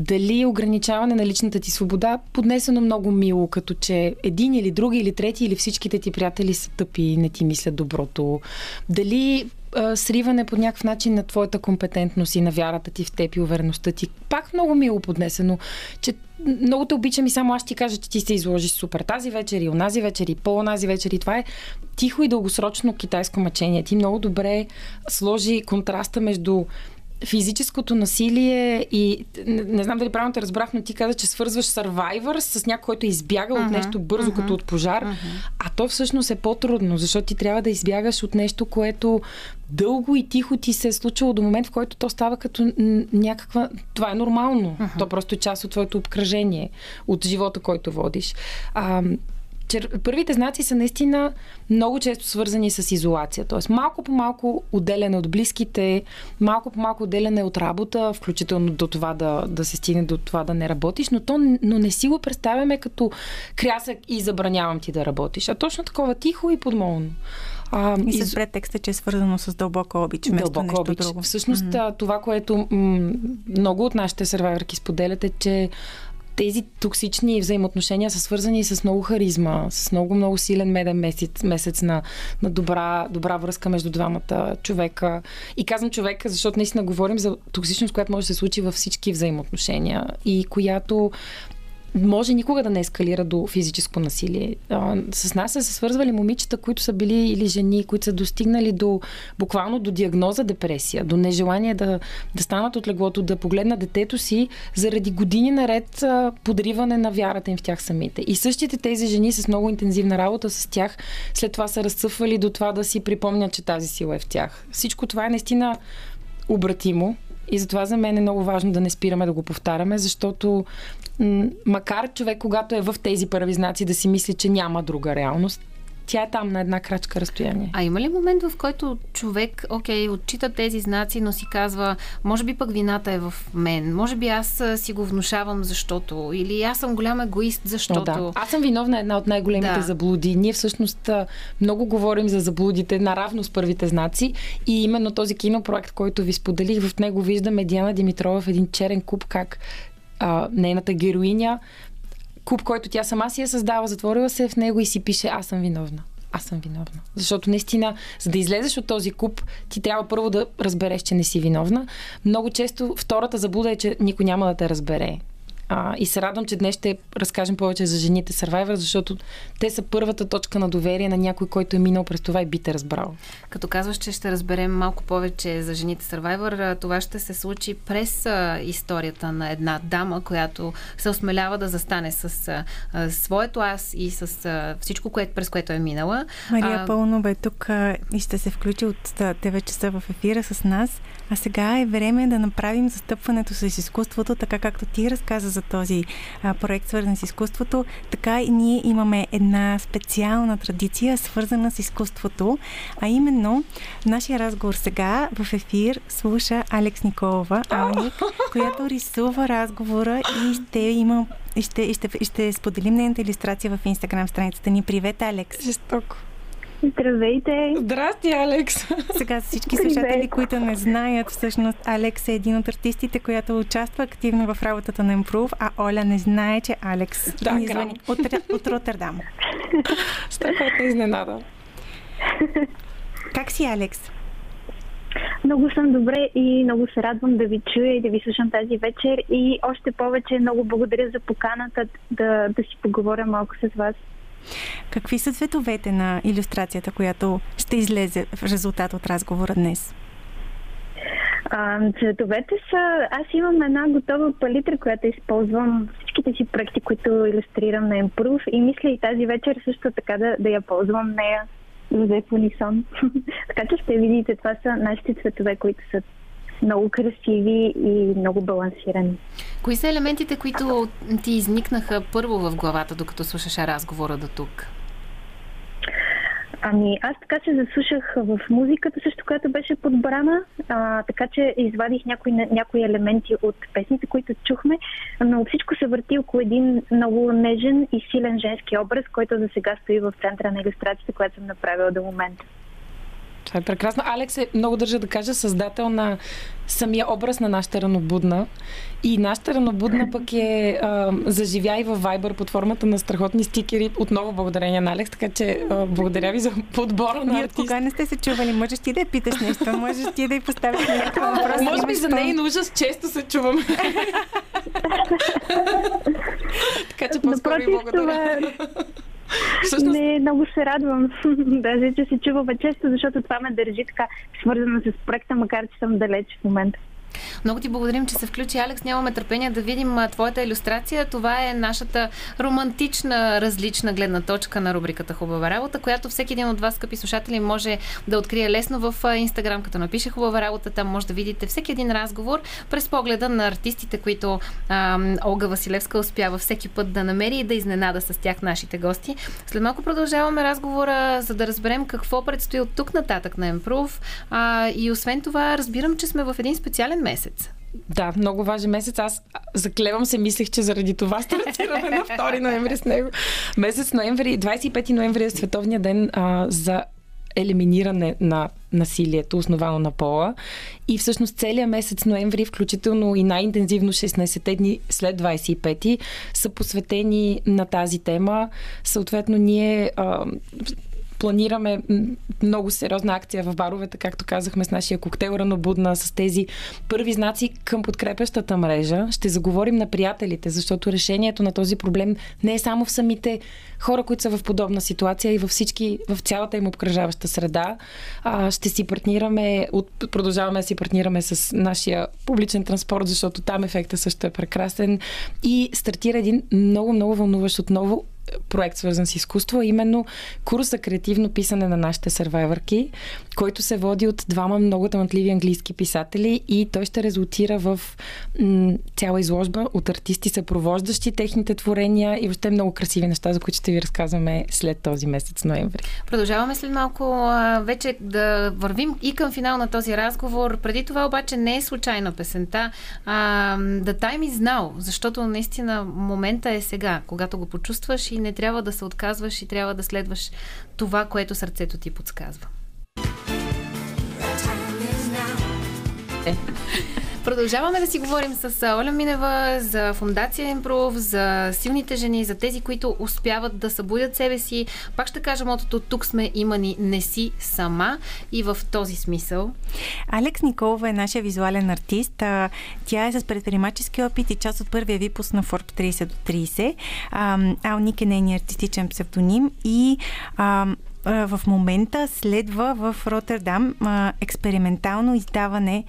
S3: Дали ограничаване на личната ти свобода, поднесено много мило, като че един или други или трети или всичките ти приятели са тъпи и не ти мислят доброто. Дали сриване по някакъв начин на твоята компетентност и на вярата ти в теб и увереността ти. Пак много мило поднесено, че много те обичам и само аз ти кажа, че ти се изложиш супер тази вечер и онази вечер и по-онази вечер и това е тихо и дългосрочно китайско мъчение. Ти много добре сложи контраста между физическото насилие и не, не знам дали правилно те разбрах, но ти каза, че свързваш Survivor с някой, който е избягал uh-huh, от нещо бързо, uh-huh, като от пожар, uh-huh. а то всъщност е по-трудно, защото ти трябва да избягаш от нещо, което дълго и тихо ти се е случило до момент, в който то става като някаква... Това е нормално. Uh-huh. То просто е част от твоето обкръжение, от живота, който водиш. А, чер... първите знаци са наистина много често свързани с изолация. Тоест малко по малко отделяне от близките, малко по малко отделяне от работа, включително до това да, да се стигне до това да не работиш, но, то, но не си го представяме като крясък и забранявам ти да работиш, а точно такова тихо и подмолно.
S2: А, и с из... претекста, че е свързано с дълбока обич, вместо дълбока нещо обич. друго.
S3: Всъщност mm-hmm. това, което м- много от нашите сървайверки споделят е, че тези токсични взаимоотношения са свързани с много харизма, с много, много силен меден месец, месец на, на добра, добра връзка между двамата човека. И казвам човека, защото наистина говорим за токсичност, която може да се случи във всички взаимоотношения и която може никога да не ескалира до физическо насилие. С нас са се свързвали момичета, които са били или жени, които са достигнали до буквално до диагноза депресия, до нежелание да, да станат от леглото, да погледнат детето си заради години наред подриване на вярата им в тях самите. И същите тези жени с много интензивна работа с тях, след това са разцъфвали до това да си припомнят, че тази сила е в тях. Всичко това е наистина обратимо. И затова за мен е много важно да не спираме да го повтаряме, защото макар човек, когато е в тези първи знаци, да си мисли, че няма друга реалност, тя е там на една крачка разстояние.
S1: А има ли момент, в който човек, окей, отчита тези знаци, но си казва, може би пък вината е в мен, може би аз си го внушавам защото, или аз съм голям егоист, защото... О,
S3: да. Аз съм виновна една от най-големите да. заблуди. Ние всъщност много говорим за заблудите наравно с първите знаци и именно този кинопроект, който ви споделих, в него виждаме Диана Димитрова в един черен куб, как а, нейната героиня куп, който тя сама си е създала, затворила се в него и си пише аз съм виновна. Аз съм виновна. Защото наистина, за да излезеш от този куп, ти трябва първо да разбереш, че не си виновна. Много често втората заблуда е, че никой няма да те разбере. А, и се радвам, че днес ще разкажем повече за жените Survivor, защото те са първата точка на доверие на някой, който е минал през това и би те разбрал.
S1: Като казваш, че ще разберем малко повече за жените Survivor, това ще се случи през а, историята на една дама, която се осмелява да застане с а, своето аз и с а, всичко, което, през което е минала.
S2: Мария а, Пълно бе тук а, и ще се включи от 9 часа в ефира с нас. А сега е време да направим застъпването с изкуството, така както ти разказа за този а, проект, свързан с изкуството. Така и ние имаме една специална традиция, свързана с изкуството, а именно нашия разговор сега в ефир слуша Алекс Николова, Алник, която рисува разговора и ще има и ще, и ще, и ще споделим нейната иллюстрация в инстаграм страницата ни. Привет, Алекс!
S3: Жестоко!
S5: Здравейте!
S3: Здрасти, Алекс!
S2: Сега всички слушатели, които не знаят, всъщност Алекс е един от артистите, която участва активно в работата на Improve, а Оля не знае, че Алекс
S3: да, ни звъни
S2: от, от Роттердам.
S3: Страхотна изненада.
S2: Как си, Алекс?
S5: Много съм добре и много се радвам да ви чуя и да ви слушам тази вечер и още повече много благодаря за поканата да, да си поговоря малко с вас.
S2: Какви са цветовете на иллюстрацията, която ще излезе в резултат от разговора днес?
S5: А, цветовете са... Аз имам една готова палитра, която използвам всичките си проекти, които иллюстрирам на Improve и мисля и тази вечер също така да, да я ползвам нея за в унисон. така че ще видите, това са нашите цветове, които са много красиви и много балансирани.
S1: Кои са елементите, които ти изникнаха първо в главата, докато слушаше разговора до тук?
S5: Ами, аз така се заслушах в музиката, също която беше подбрана, а, така че извадих някои, някои елементи от песните, които чухме, но всичко се върти около един много нежен и силен женски образ, който за сега стои в центъра на иллюстрацията, която съм направила до момента.
S3: Това е прекрасно. Алекс е, много държа да кажа, създател на самия образ на нашата ранобудна. И нашата ранобудна пък е а, заживя и във Viber под формата на страхотни стикери. Отново благодарение на Алекс, така че а, благодаря ви за подбора на артист.
S2: кога не сте се чували? Можеш ти да я питаш нещо? Можеш ти да я поставиш някакъв въпрос?
S3: Може би за нейн ужас често се чуваме. така че по-скоро и благодаря. Това...
S5: Всъщност... Не, много се радвам. Даже, че се чуваме често, защото това ме държи така свързана с проекта, макар че съм далеч в момента.
S1: Много ти благодарим, че се включи, Алекс. Нямаме търпение да видим твоята иллюстрация. Това е нашата романтична, различна гледна точка на рубриката Хубава работа, която всеки един от вас, скъпи слушатели, може да открие лесно в Инстаграм, като напише Хубава работа. Там може да видите всеки един разговор през погледа на артистите, които а, Олга Василевска успява всеки път да намери и да изненада с тях нашите гости. След малко продължаваме разговора, за да разберем какво предстои от тук нататък на Емпрув. А, и освен това, разбирам, че сме в един специален важен месец.
S3: Да, много важен месец. Аз заклевам се, мислех, че заради това стартираме на 2 ноември с него. Месец ноември, 25 ноември е Световния ден а, за елиминиране на насилието, основано на пола. И всъщност целият месец ноември, включително и най-интензивно 16-те дни след 25-ти, са посветени на тази тема. Съответно, ние а, планираме много сериозна акция в баровете, както казахме с нашия коктейл Ранобудна, с тези първи знаци към подкрепящата мрежа. Ще заговорим на приятелите, защото решението на този проблем не е само в самите хора, които са в подобна ситуация и във всички, в цялата им обкръжаваща среда. А, ще си партнираме, от, продължаваме да си партнираме с нашия публичен транспорт, защото там ефекта също е прекрасен. И стартира един много, много вълнуващ отново проект, свързан с изкуство, а именно курс за креативно писане на нашите сървайвърки, който се води от двама много талантливи английски писатели и той ще резултира в м- цяла изложба от артисти, съпровождащи техните творения и въобще много красиви неща, за които ще ви разказваме след този месец ноември.
S1: Продължаваме след малко вече да вървим и към финал на този разговор. Преди това обаче не е случайна песента. А, The Time is Now, защото наистина момента е сега, когато го почувстваш и не трябва да се отказваш и трябва да следваш това, което сърцето ти подсказва. Продължаваме да си говорим с Оля Минева за Фундация Емпров, за силните жени, за тези, които успяват да събудят себе си. Пак ще кажа мотото Тук сме имани, не си сама и в този смисъл.
S2: Алекс Николова е нашия визуален артист. Тя е с предприемачески опит и част от първия випуск на Форб 30 до 30. Ал Ник е нейният артистичен псевдоним и в момента следва в Роттердам експериментално издаване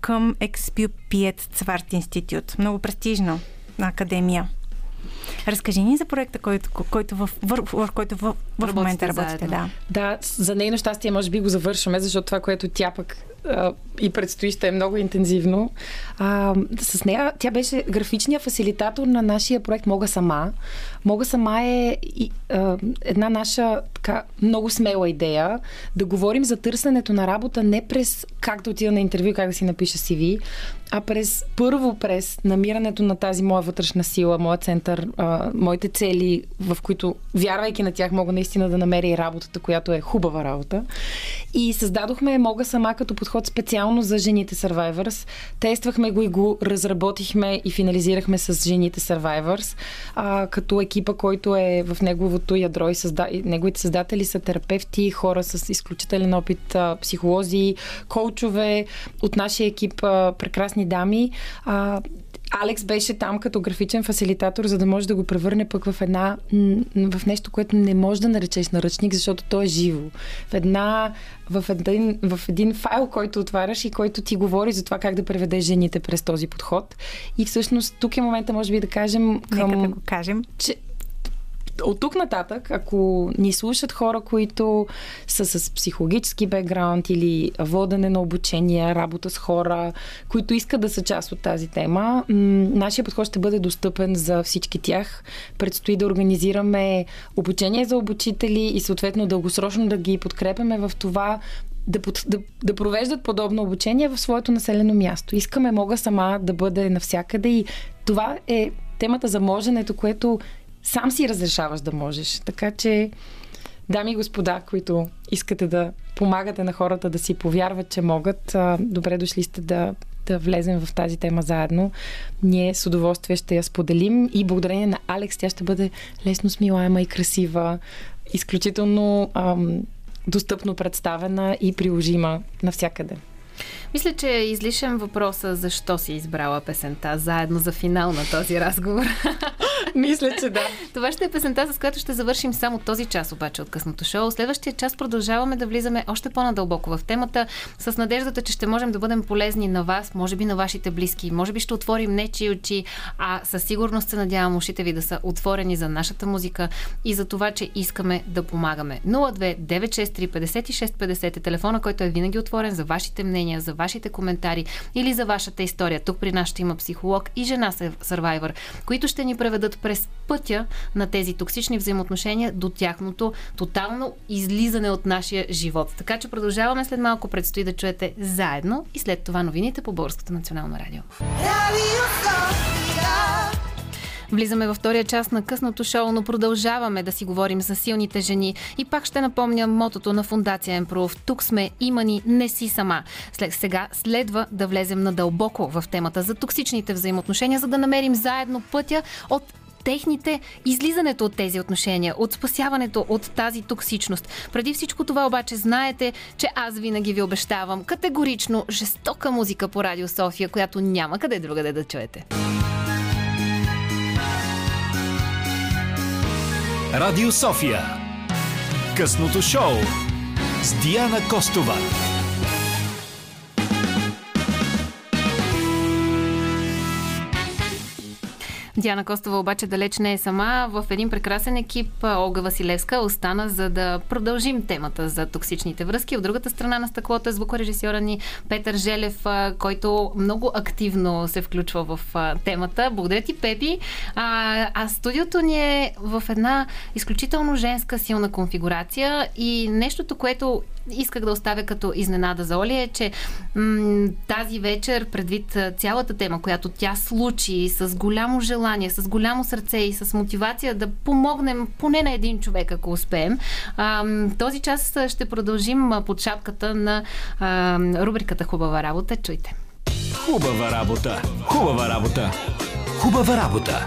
S2: към Експюпиет Цварт институт. Много престижно академия. Разкажи ни за проекта, който, който в, в, в, който в, в момента работите. Да.
S3: да, за нейно щастие може би го завършваме, защото това, което тя пък и предстои ще е много интензивно. А, с нея тя беше графичният фасилитатор на нашия проект Мога сама. Мога сама е и, а, една наша така много смела идея да говорим за търсенето на работа не през как да отида на интервю, как да си напиша CV, а през първо през намирането на тази моя вътрешна сила, моя център, а, моите цели, в които, вярвайки на тях, мога наистина да намеря и работата, която е хубава работа. И създадохме Мога сама като подход специално за жените Survivors. Тествахме го и го разработихме и финализирахме с жените Survivors, а, като екипа, който е в неговото ядро и създа... неговите създатели са терапевти, хора с изключителен опит, а, психолози, коучове от нашия екип, а, прекрасни дами. А, Алекс беше там като графичен фасилитатор, за да може да го превърне пък в една в нещо, което не може да наречеш наръчник, защото то е живо. В една в един, в един файл, който отваряш и който ти говори за това как да преведеш жените през този подход. И всъщност тук е момента, може би, да кажем
S2: към... Нека да го кажем.
S3: Че от тук нататък, ако ни слушат хора, които са с психологически бекграунд или водене на обучение, работа с хора, които искат да са част от тази тема, нашия подход ще бъде достъпен за всички тях. Предстои да организираме обучение за обучители и съответно дългосрочно да ги подкрепяме в това да, да, да провеждат подобно обучение в своето населено място. Искаме мога сама да бъде навсякъде и това е темата за моженето, което сам си разрешаваш да можеш. Така че, дами и господа, които искате да помагате на хората да си повярват, че могат, добре дошли сте да, да влезем в тази тема заедно. Ние с удоволствие ще я споделим и благодарение на Алекс тя ще бъде лесно смилаема и красива, изключително ам, достъпно представена и приложима навсякъде.
S1: Мисля, че е излишен въпроса защо си избрала песента заедно за финал на този разговор.
S3: Мисля, че да.
S1: Това ще е песента, с която ще завършим само този час обаче от късното шоу. Следващия час продължаваме да влизаме още по-надълбоко в темата, с надеждата, че ще можем да бъдем полезни на вас, може би на вашите близки, може би ще отворим нечи очи, а със сигурност се надявам ушите ви да са отворени за нашата музика и за това, че искаме да помагаме. 02 963 56 50 е телефона, който е винаги отворен за вашите мнения, за вашите коментари или за вашата история. Тук при нас ще има психолог и жена Survivor, които ще ни преведат през пътя на тези токсични взаимоотношения до тяхното тотално излизане от нашия живот. Така че продължаваме след малко. Предстои да чуете заедно и след това новините по Българското национално радио. Влизаме във втория част на късното шоу, но продължаваме да си говорим за силните жени. И пак ще напомня мотото на Фундация Емпров. Тук сме, има ни, не си сама. След сега следва да влезем надълбоко в темата за токсичните взаимоотношения, за да намерим заедно пътя от техните, излизането от тези отношения, от спасяването от тази токсичност. Преди всичко това обаче знаете, че аз винаги ви обещавам категорично жестока музика по Радио София, която няма къде другаде да чуете.
S4: Радио София. Късното шоу с Диана Костова.
S1: Диана Костова обаче далеч не е сама. В един прекрасен екип Олга Василевска остана за да продължим темата за токсичните връзки. От другата страна на стъклото е звукорежисьора ни Петър Желев, който много активно се включва в темата. Благодаря ти, Пепи. А, а студиото ни е в една изключително женска силна конфигурация и нещото, което исках да оставя като изненада за Оли е, че м- тази вечер, предвид цялата тема, която тя случи с голямо желание, с голямо сърце и с мотивация да помогнем поне на един човек, ако успеем, а, този час ще продължим под шапката на а, рубриката Хубава работа. Чуйте.
S4: Хубава работа! Хубава работа! Хубава работа!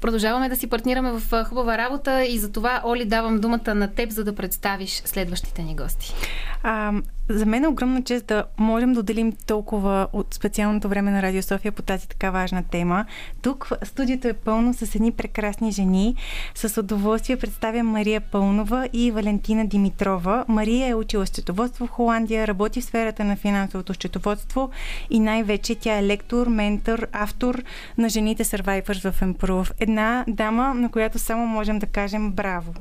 S1: Продължаваме да си партнираме в хубава работа и за това, Оли, давам думата на теб, за да представиш следващите ни гости.
S2: А, за мен е огромна чест да можем да отделим толкова от специалното време на Радио София по тази така важна тема. Тук студиото е пълно с едни прекрасни жени. С удоволствие представям Мария Пълнова и Валентина Димитрова. Мария е учила счетоводство в Холандия, работи в сферата на финансовото счетоводство и най-вече тя е лектор, ментор, автор на жените Survivors в Improve. Една дама, на която само можем да кажем браво.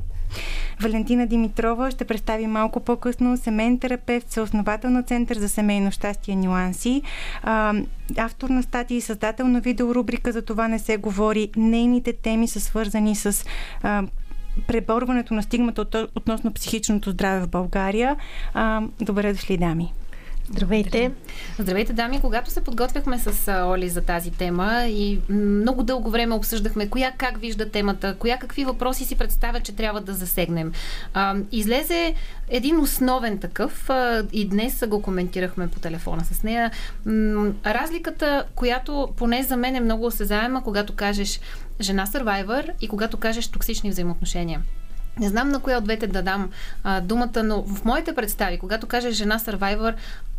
S2: Валентина Димитрова ще представи малко по-късно семейен терапевт, съосновател на Център за семейно щастие нюанси, а, автор на статии и създател на видеорубрика за това не се говори. Нейните теми са свързани с а, преборването на стигмата относно психичното здраве в България. А, добре дошли, дами!
S6: Здравейте!
S1: Здравейте, дами! Когато се подготвяхме с Оли за тази тема и много дълго време обсъждахме коя как вижда темата, коя какви въпроси си представя, че трябва да засегнем. А, излезе един основен такъв а, и днес го коментирахме по телефона с нея. М- разликата, която поне за мен е много осезаема, когато кажеш жена сървайвър и когато кажеш токсични взаимоотношения. Не знам на коя от двете да дам а, думата, но в моите представи, когато кажеш жена сървайвър,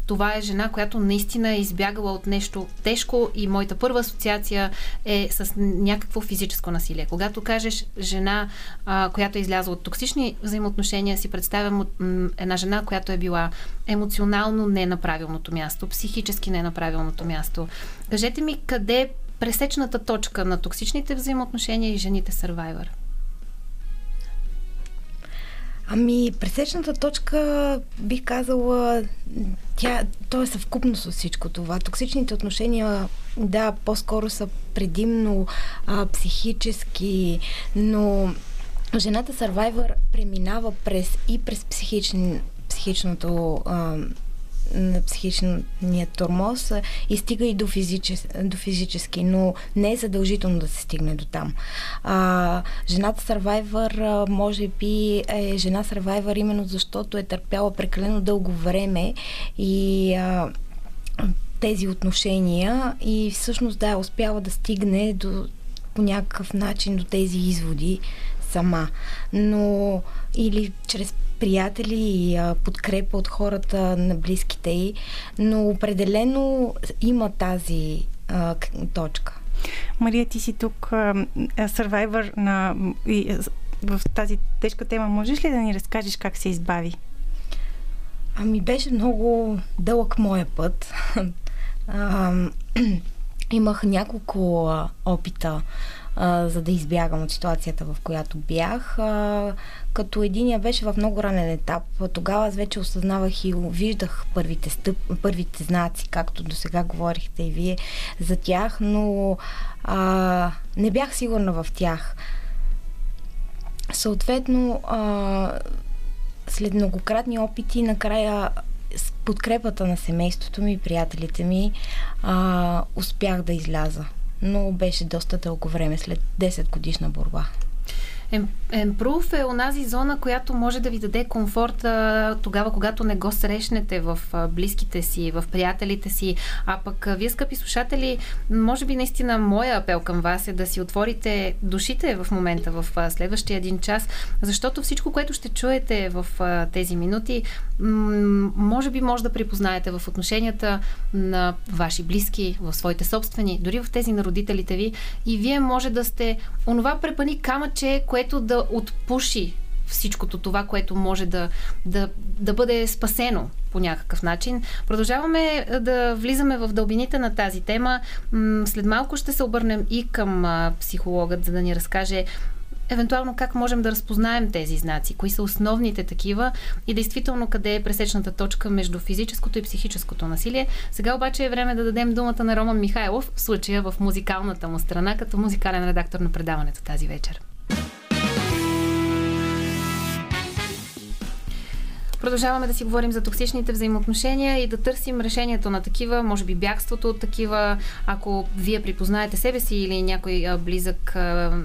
S1: това е жена, която наистина е избягала от нещо тежко и моята първа асоциация е с някакво физическо насилие. Когато кажеш жена, а, която е излязла от токсични взаимоотношения, си представям една жена, която е била емоционално не на правилното място, психически не на правилното място. Кажете ми, къде е пресечната точка на токсичните взаимоотношения и жените сървайвър?
S6: Ами, пресечната точка, бих казала, тя, то е съвкупност с всичко това. Токсичните отношения, да, по-скоро са предимно а, психически, но жената сървайвър преминава през и през психични, психичното а, на психичния тормоз и стига и до, физичес, до физически, но не е задължително да се стигне до там. А, жената сървайвър може би е жена сървайвър именно защото е търпяла прекалено дълго време и а, тези отношения и всъщност да, успява да стигне до, по някакъв начин до тези изводи сама. Но или чрез приятели и а, подкрепа от хората на близките й, но определено има тази а, точка.
S2: Мария, ти си тук сървайвър на и, в тази тежка тема. Можеш ли да ни разкажеш как се избави?
S6: Ами беше много дълъг моя път. а, имах няколко опита за да избягам от ситуацията, в която бях. Като единия беше в много ранен етап. Тогава аз вече осъзнавах и виждах първите, стъп, първите знаци, както до сега говорихте и вие за тях, но а, не бях сигурна в тях. Съответно, а, след многократни опити, накрая с подкрепата на семейството ми и приятелите ми, а, успях да изляза но беше доста дълго време, след 10 годишна борба.
S1: Емпрув е онази зона, която може да ви даде комфорт а, тогава, когато не го срещнете в близките си, в приятелите си. А пък вие, скъпи слушатели, може би наистина моя апел към вас е да си отворите душите в момента, в следващия един час, защото всичко, което ще чуете в тези минути, може би може да припознаете в отношенията на ваши близки, в своите собствени, дори в тези на родителите ви. И вие може да сте онова препани камъче, което да отпуши всичкото това, което може да, да, да бъде спасено по някакъв начин. Продължаваме да влизаме в дълбините на тази тема. След малко ще се обърнем и към психологът, за да ни разкаже евентуално как можем да разпознаем тези знаци, кои са основните такива и действително къде е пресечната точка между физическото и психическото насилие. Сега обаче е време да дадем думата на Роман Михайлов, в случая в музикалната му страна, като музикален редактор на предаването тази вечер. Продължаваме да си говорим за токсичните взаимоотношения и да търсим решението на такива, може би бягството от такива, ако вие припознаете себе си или някой близък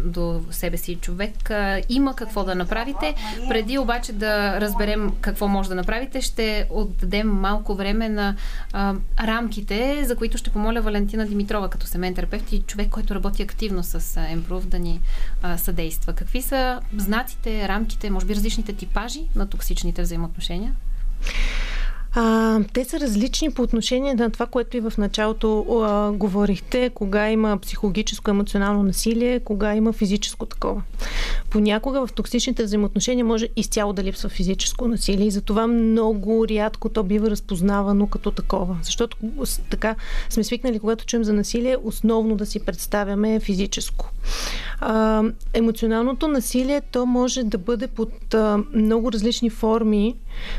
S1: до себе си човек, има какво да направите. Преди обаче да разберем какво може да направите, ще отдадем малко време на а, рамките, за които ще помоля Валентина Димитрова като семейен терапевт и човек, който работи активно с Емпрув да ни а, съдейства. Какви са знаците, рамките, може би различните типажи на токсичните взаимоотношения? Отношения?
S7: А, те са различни по отношение на това, което и в началото а, говорихте, кога има психологическо, емоционално насилие, кога има физическо такова. Понякога в токсичните взаимоотношения може изцяло да липсва физическо насилие и затова много рядко то бива разпознавано като такова. Защото така сме свикнали, когато чуем за насилие, основно да си представяме физическо. А, емоционалното насилие то може да бъде под а, много различни форми,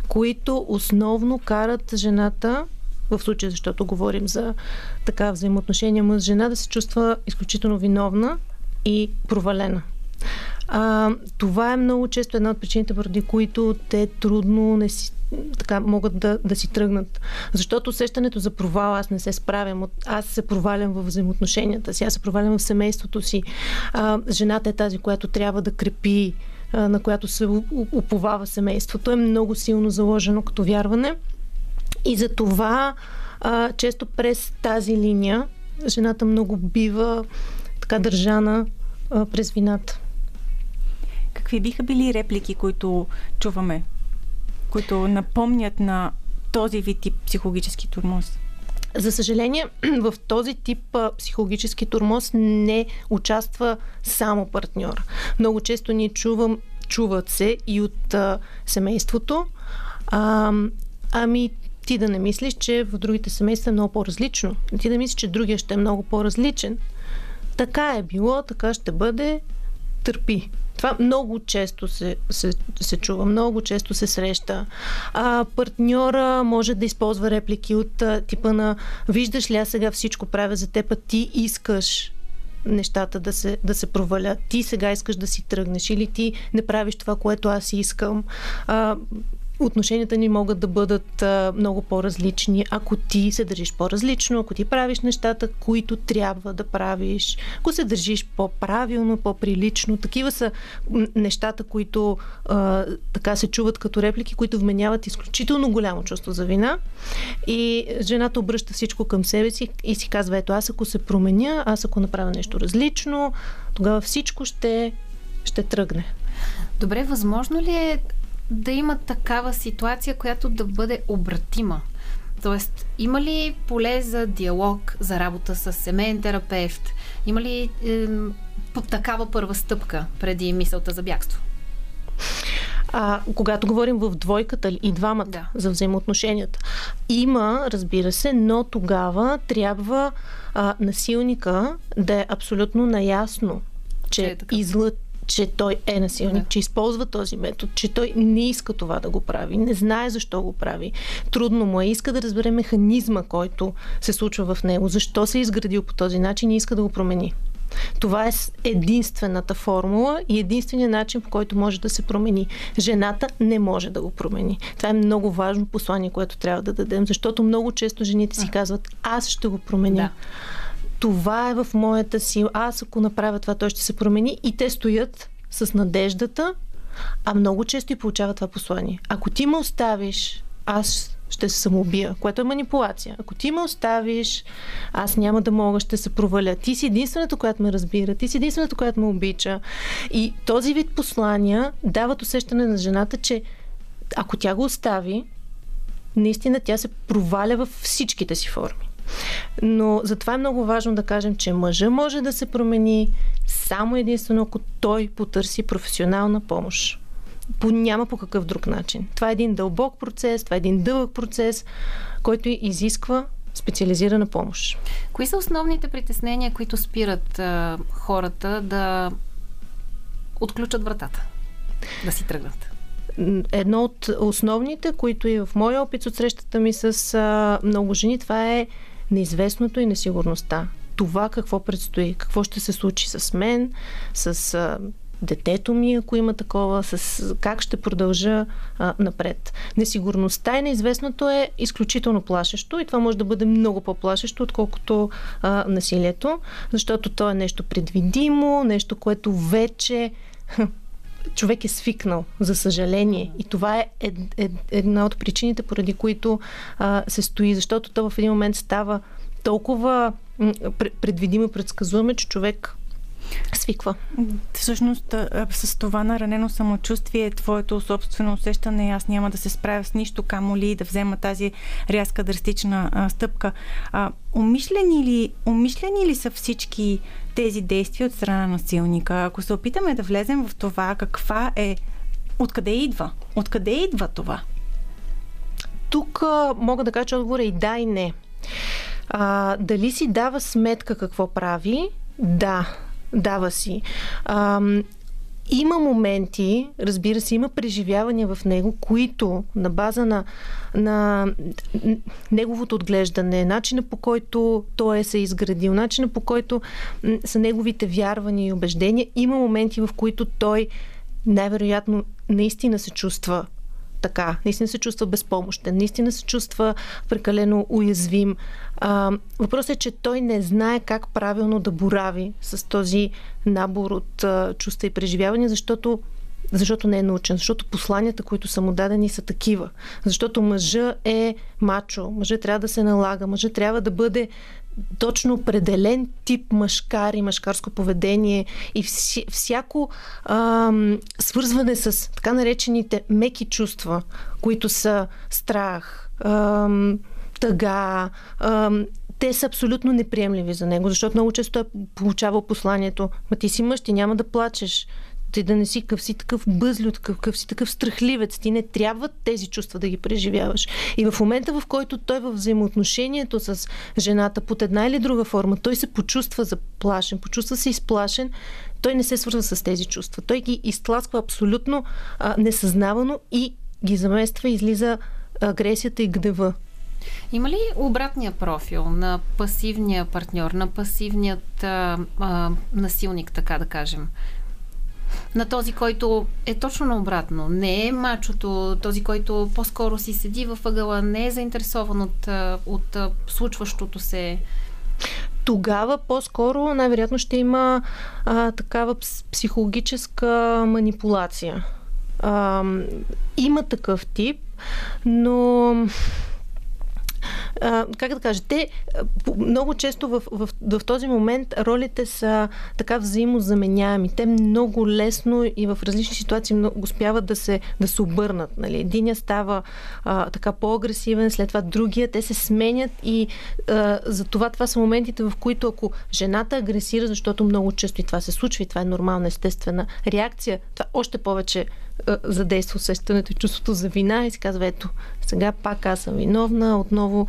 S7: които основно карат жената в случая, защото говорим за така взаимоотношения мъж-жена, да се чувства изключително виновна и провалена. А, това е много често една от причините, поради които те трудно не си, така, могат да, да си тръгнат. Защото усещането за провал, аз не се справям, аз се провалям в взаимоотношенията си, аз се провалям в семейството си. А, жената е тази, която трябва да крепи, на която се уповава семейството, е много силно заложено като вярване. И за това а, често през тази линия жената много бива така държана а, през вината.
S2: Какви биха били реплики, които чуваме, които напомнят на този вид тип психологически турмоз?
S7: За съжаление, в този тип психологически турмоз не участва само партньор. Много често ни чувам, чуват се и от а, семейството. А, ами, ти да не мислиш, че в другите семейства е много по-различно. Ти да мислиш, че другия ще е много по-различен. Така е било, така ще бъде, търпи. Това много често се, се, се чува, много често се среща. А, партньора може да използва реплики от а, типа на виждаш ли аз сега всичко правя за теб, а ти искаш нещата да се, да се провалят. Ти сега искаш да си тръгнеш или ти не правиш това, което аз искам. А, отношенията ни могат да бъдат много по-различни, ако ти се държиш по-различно, ако ти правиш нещата, които трябва да правиш, ако се държиш по-правилно, по-прилично. Такива са нещата, които а, така се чуват като реплики, които вменяват изключително голямо чувство за вина. И жената обръща всичко към себе си и си казва, ето аз ако се променя, аз ако направя нещо различно, тогава всичко ще, ще тръгне.
S1: Добре, възможно ли е да има такава ситуация, която да бъде обратима. Тоест, има ли поле за диалог, за работа с семейен терапевт? Има ли е, такава първа стъпка преди мисълта за бягство?
S7: А, когато говорим в двойката и двамата да. за взаимоотношенията, има, разбира се, но тогава трябва а, насилника да е абсолютно наясно, че, е излъ че той е насилник, да. че използва този метод, че той не иска това да го прави, не знае защо го прави. Трудно му е, иска да разбере механизма, който се случва в него, защо се е изградил по този начин и иска да го промени. Това е единствената формула и единствения начин, по който може да се промени. Жената не може да го промени. Това е много важно послание, което трябва да дадем, защото много често жените си казват, аз ще го променя. Да това е в моята сила. Аз ако направя това, той ще се промени. И те стоят с надеждата, а много често и получава това послание. Ако ти ме оставиш, аз ще се самоубия, което е манипулация. Ако ти ме оставиш, аз няма да мога, ще се проваля. Ти си единствената, която ме разбира, ти си единствената, която ме обича. И този вид послания дават усещане на жената, че ако тя го остави, наистина тя се проваля във всичките си форми. Но затова е много важно да кажем, че мъжа може да се промени само единствено ако той потърси професионална помощ. По, няма по какъв друг начин. Това е един дълбок процес, това е един дълъг процес, който изисква специализирана помощ.
S1: Кои са основните притеснения, които спират а, хората да отключат вратата, да си тръгнат?
S7: Едно от основните, които и в моя опит от срещата ми с а, много жени, това е неизвестното и несигурността. Това какво предстои, какво ще се случи с мен, с а, детето ми, ако има такова, с как ще продължа а, напред. Несигурността и неизвестното е изключително плашещо и това може да бъде много по-плашещо, отколкото а, насилието, защото то е нещо предвидимо, нещо, което вече човек е свикнал, за съжаление. И това е ед, ед, една от причините, поради които а, се стои, защото то в един момент става толкова предвидимо и предсказуемо, че човек свиква.
S2: Всъщност, с това наранено самочувствие, твоето собствено усещане, аз няма да се справя с нищо, камо ли да взема тази рязка, драстична а, стъпка. А, умишлени, ли, умишлени ли са всички тези действия от страна на силника? Ако се опитаме да влезем в това, каква е, откъде идва? Откъде идва това?
S7: Тук а, мога да кажа, че отговор е и да, и не. А, дали си дава сметка какво прави? Да, дава си. А, има моменти, разбира се, има преживявания в него, които на база на, на неговото отглеждане, начина по който той е се изградил, начина по който са неговите вярвания и убеждения, има моменти, в които той най-вероятно наистина се чувства така. Наистина се чувства безпомощен, наистина се чувства прекалено уязвим. А, въпросът е, че той не знае как правилно да борави с този набор от а, чувства и преживявания, защото защото не е научен, защото посланията, които са му дадени, са такива. Защото мъжа е мачо, мъжа трябва да се налага, мъжа трябва да бъде точно определен тип мъжкар и мъжкарско поведение и вся, всяко ам, свързване с така наречените меки чувства, които са страх, ам, тъга, ам, те са абсолютно неприемливи за него, защото много често е получавал посланието, ма ти си мъж, ти няма да плачеш, ти да не си къв си такъв бъзлют, къв, къв си такъв страхливец. Ти не трябва тези чувства да ги преживяваш. И в момента, в който той във взаимоотношението с жената под една или друга форма, той се почувства заплашен, почувства се изплашен, той не се свързва с тези чувства. Той ги изтласква абсолютно а, несъзнавано и ги замества излиза агресията и гнева.
S1: Има ли обратния профил на пасивния партньор, на пасивният а, а, насилник, така да кажем? На този, който е точно наобратно. Не е мачото, този, който по-скоро си седи във ъгъла, не е заинтересован от, от случващото се.
S7: Тогава по-скоро най-вероятно ще има а, такава психологическа манипулация. А, има такъв тип, но как да кажа, те много често в, в, в, в този момент ролите са така взаимозаменяеми. Те много лесно и в различни ситуации много успяват да се, да се обърнат. Нали. Единия става а, така по-агресивен, след това другия, те се сменят и а, за това това са моментите, в които ако жената агресира, защото много често и това се случва и това е нормална, естествена реакция, това още повече задейства усещането и чувството за вина и си казва, ето, сега пак аз съм виновна, отново.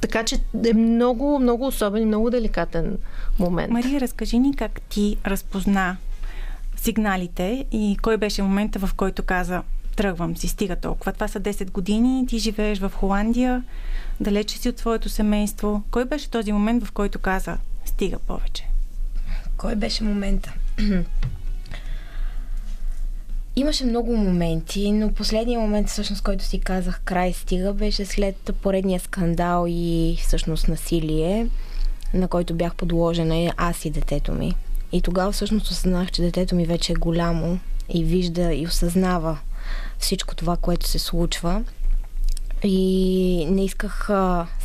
S7: Така че е много, много особен и много деликатен момент.
S2: Мария, разкажи ни как ти разпозна сигналите и кой беше момента, в който каза тръгвам си, стига толкова. Това са 10 години, ти живееш в Холандия, далече си от твоето семейство. Кой беше този момент, в който каза стига повече?
S6: Кой беше момента? Имаше много моменти, но последният момент, всъщност, който си казах край стига, беше след поредния скандал и всъщност насилие, на който бях подложена и аз и детето ми, И тогава всъщност осъзнах, че детето ми вече е голямо и вижда и осъзнава всичко това, което се случва. И не исках,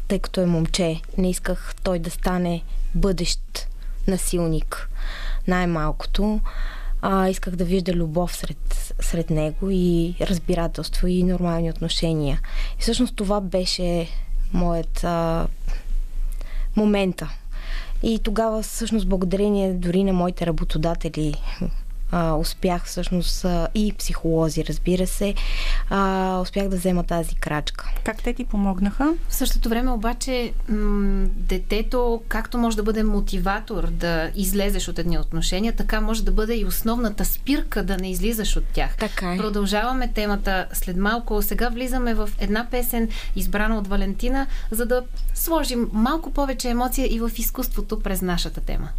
S6: тъй като е момче, не исках той да стане бъдещ насилник. Най-малкото. А, исках да вижда любов сред, сред него и разбирателство и нормални отношения. И всъщност това беше моят а, момента. И тогава всъщност благодарение дори на моите работодатели а, успях всъщност а, и психолози, разбира се, а, успях да взема тази крачка.
S2: Как те ти помогнаха?
S1: В същото време обаче м- детето както може да бъде мотиватор да излезеш от едни отношения, така може да бъде и основната спирка да не излизаш от тях.
S6: Така е.
S1: Продължаваме темата след малко. Сега влизаме в една песен, избрана от Валентина, за да сложим малко повече емоция и в изкуството през нашата тема.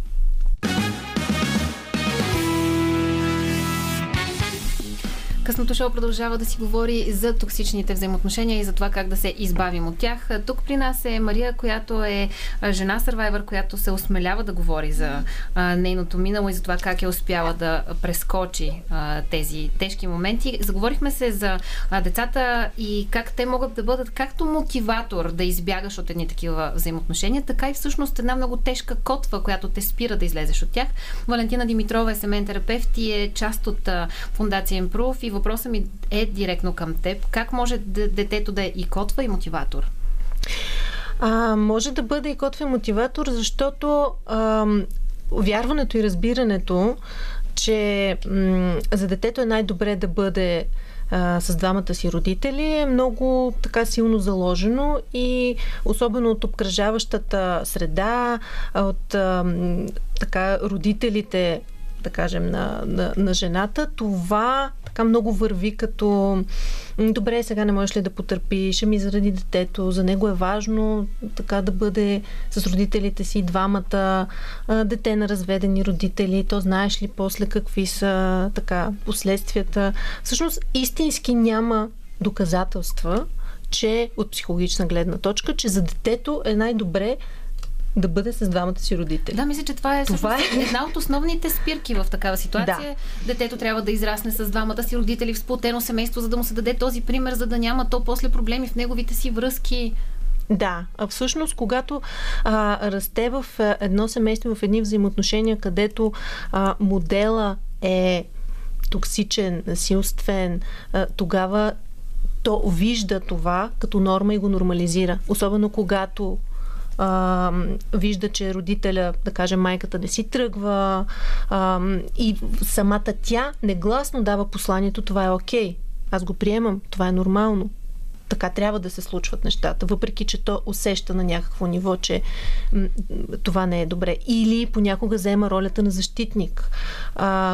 S1: Късното шоу продължава да си говори за токсичните взаимоотношения и за това как да се избавим от тях. Тук при нас е Мария, която е жена сървайвър, която се осмелява да говори за а, нейното минало и за това как е успяла да прескочи а, тези тежки моменти. Заговорихме се за а, децата и как те могат да бъдат както мотиватор да избягаш от едни такива взаимоотношения, така и всъщност една много тежка котва, която те спира да излезеш от тях. Валентина Димитрова е семейен терапевт и е част от а, Фундация Improve и въпросът ми е директно към теб. Как може детето да е и котва, и мотиватор?
S7: А, може да бъде и котва и мотиватор, защото а, вярването и разбирането, че м- за детето е най-добре да бъде с двамата си родители е много така силно заложено и особено от обкръжаващата среда, от така родителите да кажем, на, на, на жената, това така много върви като добре, сега не можеш ли да потърпиш, ами заради детето, за него е важно така да бъде с родителите си двамата, дете на разведени родители, то знаеш ли после какви са така последствията. Всъщност истински няма доказателства, че от психологична гледна точка, че за детето е най-добре да бъде с двамата си родители.
S1: Да, мисля, че това е, това е... една от основните спирки в такава ситуация. Да. Детето трябва да израсне с двамата си родители в сплотено семейство, за да му се даде този пример, за да няма то после проблеми в неговите си връзки.
S7: Да, а всъщност, когато а, расте в едно семейство, в едни взаимоотношения, където а, модела е токсичен, насилствен, а, тогава то вижда това като норма и го нормализира. Особено когато а, вижда, че родителя, да кажем майката, не си тръгва а, и самата тя негласно дава посланието, това е окей. Аз го приемам, това е нормално така трябва да се случват нещата, въпреки че то усеща на някакво ниво, че това не е добре. Или понякога взема ролята на защитник,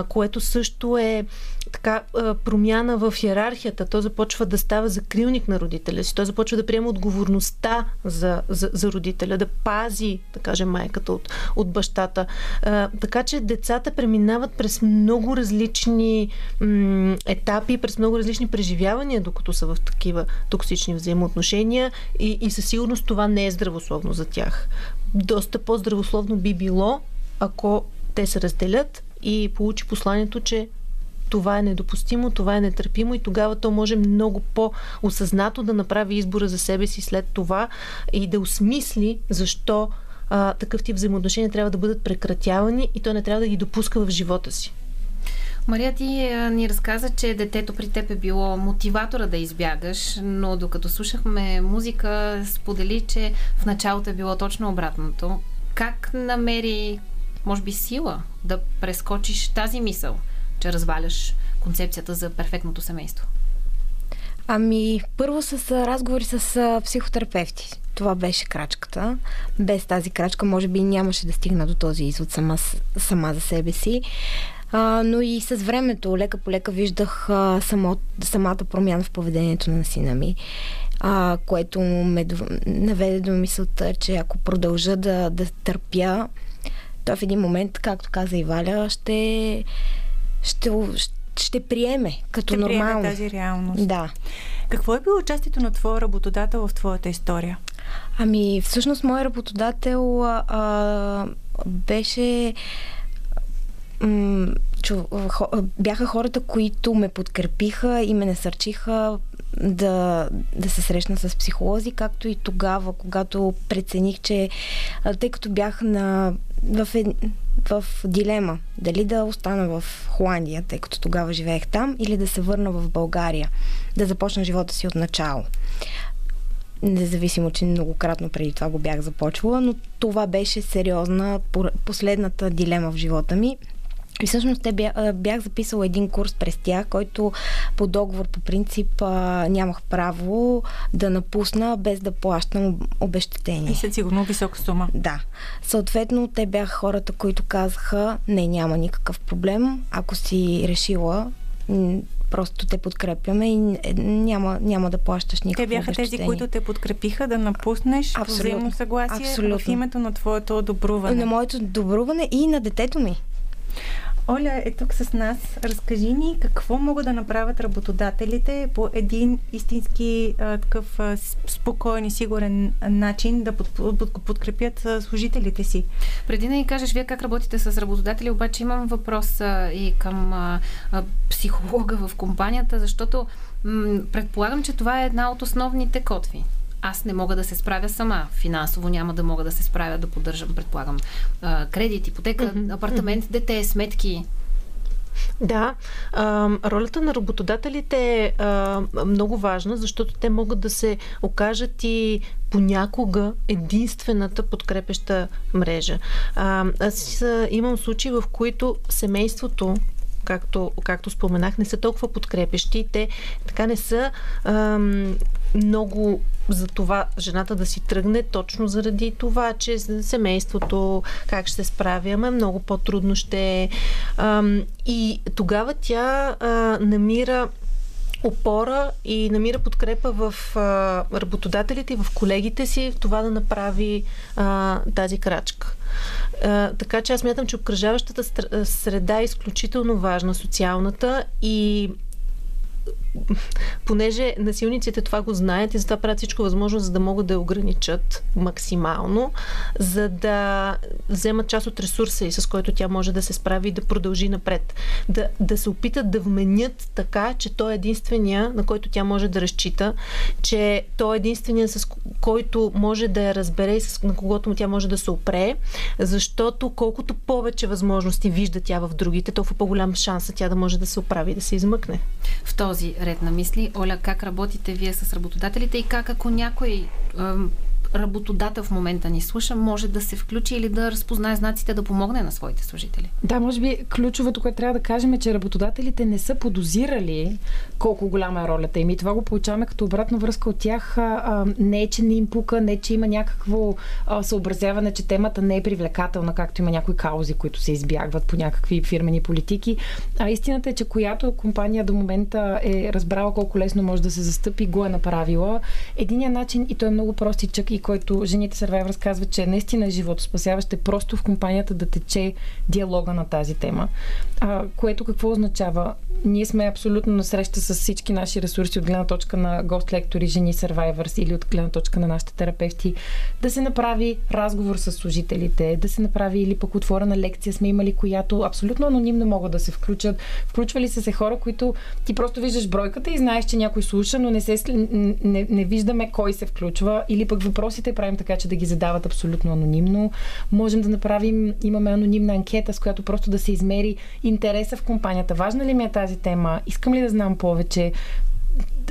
S7: което също е така промяна в иерархията. Той започва да става закрилник на родителя си. Той започва да приема отговорността за, за, за родителя, да пази, да кажем, майката от, от бащата. А, така че децата преминават през много различни м- етапи, през много различни преживявания, докато са в такива токсични взаимоотношения и, и със сигурност това не е здравословно за тях. Доста по-здравословно би било, ако те се разделят и получи посланието, че това е недопустимо, това е нетърпимо и тогава то може много по-осъзнато да направи избора за себе си след това и да осмисли защо а, такъв тип взаимоотношения трябва да бъдат прекратявани и то не трябва да ги допуска в живота си.
S1: Мария, ти ни разказа, че детето при теб е било мотиватора да избягаш, но докато слушахме музика, сподели, че в началото е било точно обратното. Как намери, може би, сила да прескочиш тази мисъл? Че разваляш концепцията за перфектното семейство?
S6: Ами, първо с разговори с психотерапевти. Това беше крачката. Без тази крачка, може би, нямаше да стигна до този извод сама, сама за себе си. А, но и с времето, лека по лека, виждах а, само, самата промяна в поведението на сина ми, а, което ме наведе до мисълта, че ако продължа да, да търпя, то в един момент, както каза и Валя, ще ще, ще приеме като ще нормално.
S2: Приеме тази реалност.
S6: Да.
S2: Какво е било участието на твоя работодател в твоята история?
S6: Ами, всъщност, мой работодател а, беше чу, хо, бяха хората, които ме подкрепиха и ме насърчиха да, да се срещна с психолози, както и тогава, когато прецених, че тъй като бях на, в, ед, в дилема дали да остана в Холандия, тъй като тогава живеех там, или да се върна в България, да започна живота си от начало. Независимо, че многократно преди това го бях започвала, но това беше сериозна, последната дилема в живота ми. И всъщност те бях, бях записала един курс през тях, който по договор по принцип нямах право да напусна без да плащам обещетение.
S2: И след сигурно висока сума.
S6: Да. Съответно, те бяха хората, които казаха, не, няма никакъв проблем. Ако си решила, просто те подкрепяме и е, няма, няма да плащаш никакво
S2: Те бяха тези, които те подкрепиха да напуснеш Абсолютно. взаимно съгласие Абсолютно. в името на твоето добруване.
S6: На моето добруване и на детето ми.
S2: Оля е тук с нас. Разкажи ни какво могат да направят работодателите по един истински а, такъв а, спокоен и сигурен начин да под, под, подкрепят а, служителите си.
S1: Преди да ни кажеш вие как работите с работодатели, обаче имам въпрос а, и към а, психолога в компанията, защото м- предполагам, че това е една от основните котви аз не мога да се справя сама. Финансово няма да мога да се справя да поддържам, предполагам, кредит, ипотека, апартамент, дете, сметки.
S7: Да, а, ролята на работодателите е а, много важна, защото те могат да се окажат и понякога единствената подкрепеща мрежа. А, аз имам случаи, в които семейството както, както споменах, не са толкова подкрепещи. Те така не са ам, много за това жената да си тръгне точно заради това, че семейството как ще справяме, много по-трудно ще е. И тогава тя намира опора и намира подкрепа в работодателите и в колегите си в това да направи тази крачка. Така че аз мятам, че обкръжаващата среда е изключително важна, социалната и понеже насилниците това го знаят и затова правят всичко възможно, за да могат да я ограничат максимално, за да вземат част от ресурса и с който тя може да се справи и да продължи напред. Да, да се опитат да вменят така, че той е единствения, на който тя може да разчита, че той е единствения, с който може да я разбере и с, на когото му тя може да се опре, защото колкото повече възможности вижда тя в другите, толкова по-голям шанс тя да може да се оправи и да се измъкне.
S1: В този ред на мисли. Оля, как работите вие с работодателите и как ако някой работодател в момента ни слуша, може да се включи или да разпознае знаците да помогне на своите служители.
S3: Да, може би ключовото, което трябва да кажем е, че работодателите не са подозирали колко голяма е ролята им и това го получаваме като обратна връзка от тях. Не е, че не им пука, не е, че има някакво съобразяване, че темата не е привлекателна, както има някои каузи, които се избягват по някакви фирмени политики. А истината е, че която компания до момента е разбрала колко лесно може да се застъпи, го е направила. Единият начин, и той е много простичък и който жените Survivor разказват, че наистина е живото спасяваще просто в компанията да тече диалога на тази тема. А, което какво означава? Ние сме абсолютно на среща с всички наши ресурси от гледна точка на гост-лектори, жени Survivors или от гледна точка на нашите терапевти. Да се направи разговор с служителите, да се направи или пък отворена лекция сме имали, която абсолютно анонимно могат да се включат. Включвали са се хора, които ти просто виждаш бройката и знаеш, че някой слуша, но не, се, не, не виждаме кой се включва или пък въпрос въпросите, правим така, че да ги задават абсолютно анонимно. Можем да направим, имаме анонимна анкета, с която просто да се измери интереса в компанията. Важна ли ми е тази тема? Искам ли да знам повече?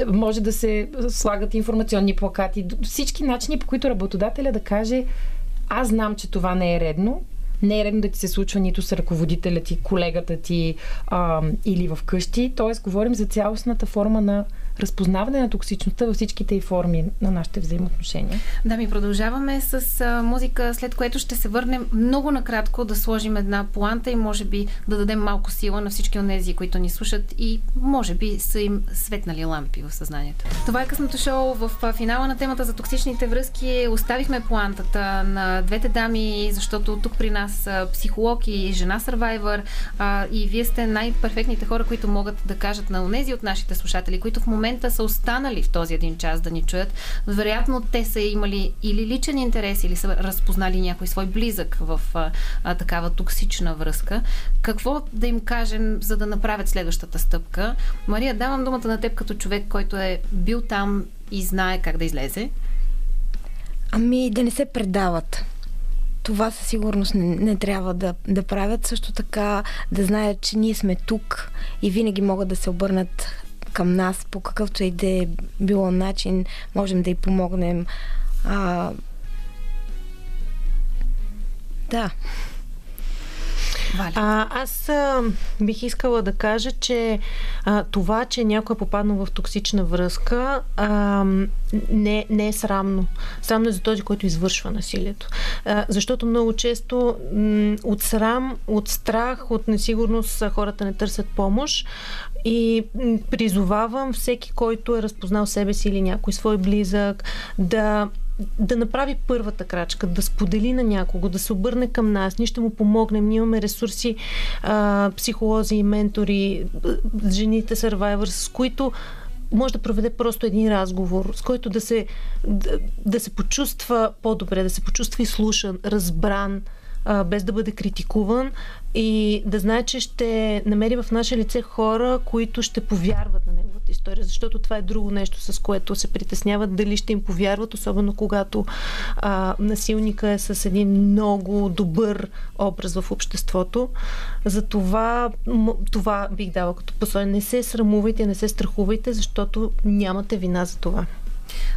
S3: Може да се слагат информационни плакати. Всички начини, по които работодателя да каже аз знам, че това не е редно, не е редно да ти се случва нито с ръководителя ти, колегата ти а, или в къщи. Тоест, говорим за цялостната форма на разпознаване на токсичността във всичките и форми на нашите взаимоотношения.
S1: Да, ми продължаваме с а, музика, след което ще се върнем много накратко да сложим една планта и може би да дадем малко сила на всички от тези, които ни слушат и може би са им светнали лампи в съзнанието. Това е късното шоу. В финала на темата за токсичните връзки оставихме плантата на двете дами, защото тук при нас психолог и жена сървайвър и вие сте най-перфектните хора, които могат да кажат на онези от нашите слушатели, които в момента момента са останали в този един час да ни чуят. Вероятно те са имали или личен интерес, или са разпознали някой свой близък в а, а, такава токсична връзка. Какво да им кажем, за да направят следващата стъпка? Мария, давам думата на теб като човек, който е бил там и знае как да излезе.
S6: Ами да не се предават. Това със сигурност не, не трябва да, да правят. Също така да знаят, че ние сме тук и винаги могат да се обърнат към нас по какъвто и да е било начин. Можем да й помогнем. А, да.
S7: А, аз а, бих искала да кажа, че а, това, че някой е попаднал в токсична връзка, а, не, не е срамно. Срамно е за този, който извършва насилието. А, защото много често м, от срам, от страх, от несигурност хората не търсят помощ. И призовавам всеки, който е разпознал себе си или някой свой близък, да да направи първата крачка, да сподели на някого, да се обърне към нас. Ние ще му помогнем. Ние имаме ресурси, а, психолози и ментори, жените Survivor, с които може да проведе просто един разговор, с който да се, да, да се почувства по-добре, да се почувства изслушан, разбран, без да бъде критикуван и да знае, че ще намери в наше лице хора, които ще повярват на неговата история, защото това е друго нещо, с което се притесняват дали ще им повярват, особено когато а, насилника е с един много добър образ в обществото. За това, това бих дала като послание. Не се срамувайте, не се страхувайте, защото нямате вина за това.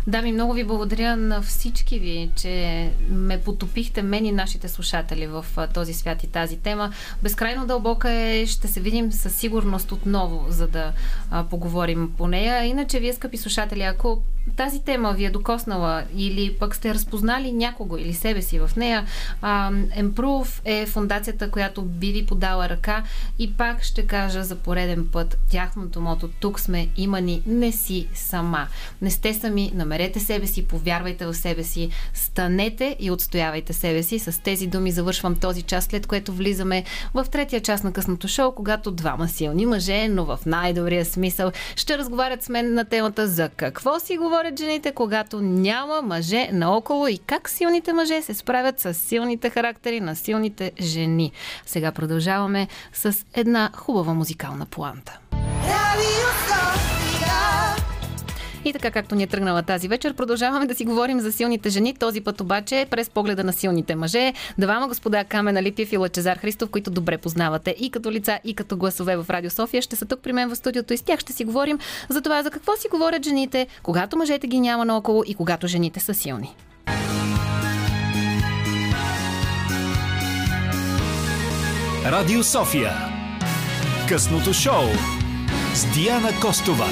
S1: Дами, много ви благодаря на всички ви, че ме потопихте мен и нашите слушатели в този свят и тази тема. Безкрайно дълбока е, ще се видим със сигурност отново, за да а, поговорим по нея. Иначе, вие, скъпи слушатели, ако тази тема ви е докоснала или пък сте разпознали някого или себе си в нея, Improve е фундацията, която би ви подала ръка и пак ще кажа за пореден път тяхното мото тук сме, има ни, не си сама. Не сте сами, намерете себе си, повярвайте в себе си, станете и отстоявайте себе си. С тези думи завършвам този час, след което влизаме в третия част на късното шоу, когато двама силни мъже, но в най-добрия смисъл, ще разговарят с мен на темата за какво си говорят жените, когато няма мъже наоколо и как силните мъже се справят с силните характери на силните жени. Сега продължаваме с една хубава музикална планта. И така както ни е тръгнала тази вечер, продължаваме да си говорим за силните жени. Този път обаче през погледа на силните мъже. Двама господа Камена Липиев и Лачезар Христов, които добре познавате и като лица, и като гласове в Радио София, ще са тук при мен в студиото и с тях ще си говорим за това за какво си говорят жените, когато мъжете ги няма наоколо и когато жените са силни.
S4: Радио София. Късното шоу с Диана Костова.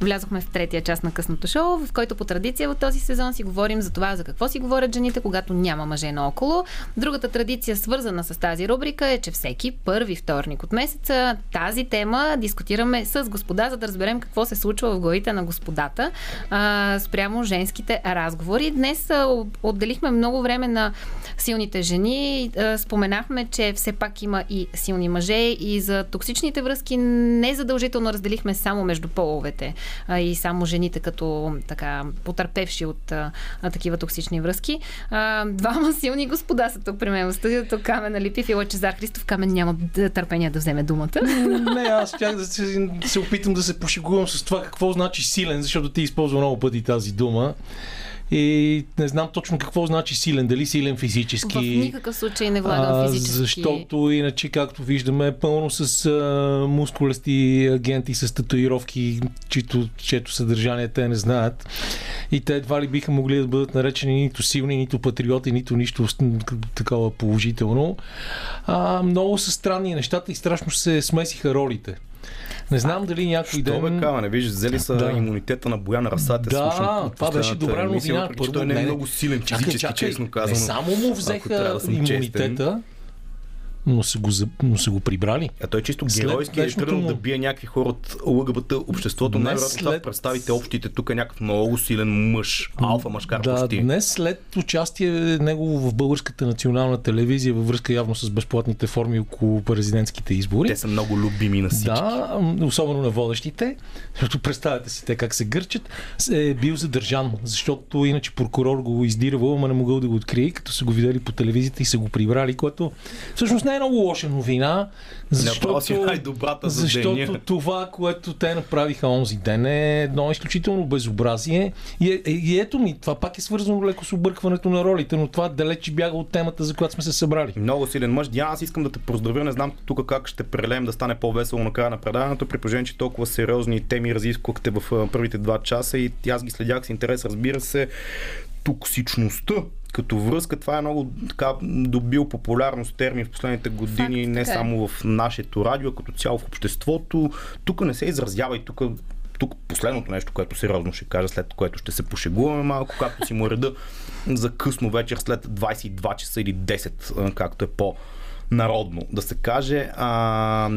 S1: Влязохме в третия част на късното шоу, в който по традиция в този сезон си говорим за това за какво си говорят жените, когато няма мъже наоколо. Другата традиция, свързана с тази рубрика, е, че всеки първи вторник от месеца тази тема дискутираме с господа, за да разберем какво се случва в главите на господата а, спрямо женските разговори. Днес а, отделихме много време на силните жени. А, споменахме, че все пак има и силни мъже и за токсичните връзки не задължително разделихме само между половете а, и само жените като така потърпевши от а, такива токсични връзки. А, двама силни господа са тук при мен в студиото. Камен Алипив и Лачезар Христов. Камен няма търпение да вземе думата.
S8: Не, аз щях да се, се опитам да се пошегувам с това какво значи силен, защото ти използва много пъти тази дума. И не знам точно какво значи силен. Дали силен физически.
S1: В никакъв случай не влагам физически.
S8: Защото иначе, както виждаме, е пълно с а, мускулести агенти с татуировки, чието, чието съдържание те не знаят. И те едва ли биха могли да бъдат наречени нито силни, нито патриоти, нито нищо такова положително. А, много са странни нещата и страшно се смесиха ролите. Не знам дали някой
S9: ден... Що бе, кава, не виждаш, взели са да. имунитета на Боян Расате.
S8: Да, слушам, това беше добра новина.
S9: Първо, той не е много силен физически, чакай, честно казано.
S8: Не само му взеха имунитета, но са го, но са го прибрали.
S9: А той чисто геройски е тръгнал му... да бие някакви хора от ЛГБТ обществото. Най-вероятно след... представите общите тук е някакъв много силен мъж, алфа мъжкар
S8: да,
S9: почти.
S8: Днес след участие негово в българската национална телевизия във връзка явно с безплатните форми около президентските избори.
S9: Те са много любими на всички.
S8: Да, особено на водещите, защото представете си те как се гърчат, е бил задържан, защото иначе прокурор го издирвал, ама не могъл да го открие, като са го видели по телевизията и са го прибрали, което всъщност не е много лоша новина, защото,
S9: най-добрата за
S8: защото
S9: деня.
S8: това, което те направиха онзи ден е едно изключително безобразие. И, е, и ето ми, това пак е свързано леко с объркването на ролите, но това далеч бяга от темата, за която сме се събрали.
S9: Много силен мъж. Диана, аз искам да те поздравя. Не знам тук как ще прелеем да стане по-весело на края на предаването, при положение, че толкова сериозни теми разисквахте в първите два часа и аз ги следях с интерес, разбира се. Токсичността като връзка, това е много така добил популярност термин в последните години, Факт, не. Е. само в нашето радио, а като цяло в обществото. Тук не се изразява и тук тук последното нещо, което сериозно ще кажа, след което ще се пошегуваме малко, както си му реда за късно вечер след 22 часа или 10, както е по народно да се каже. А,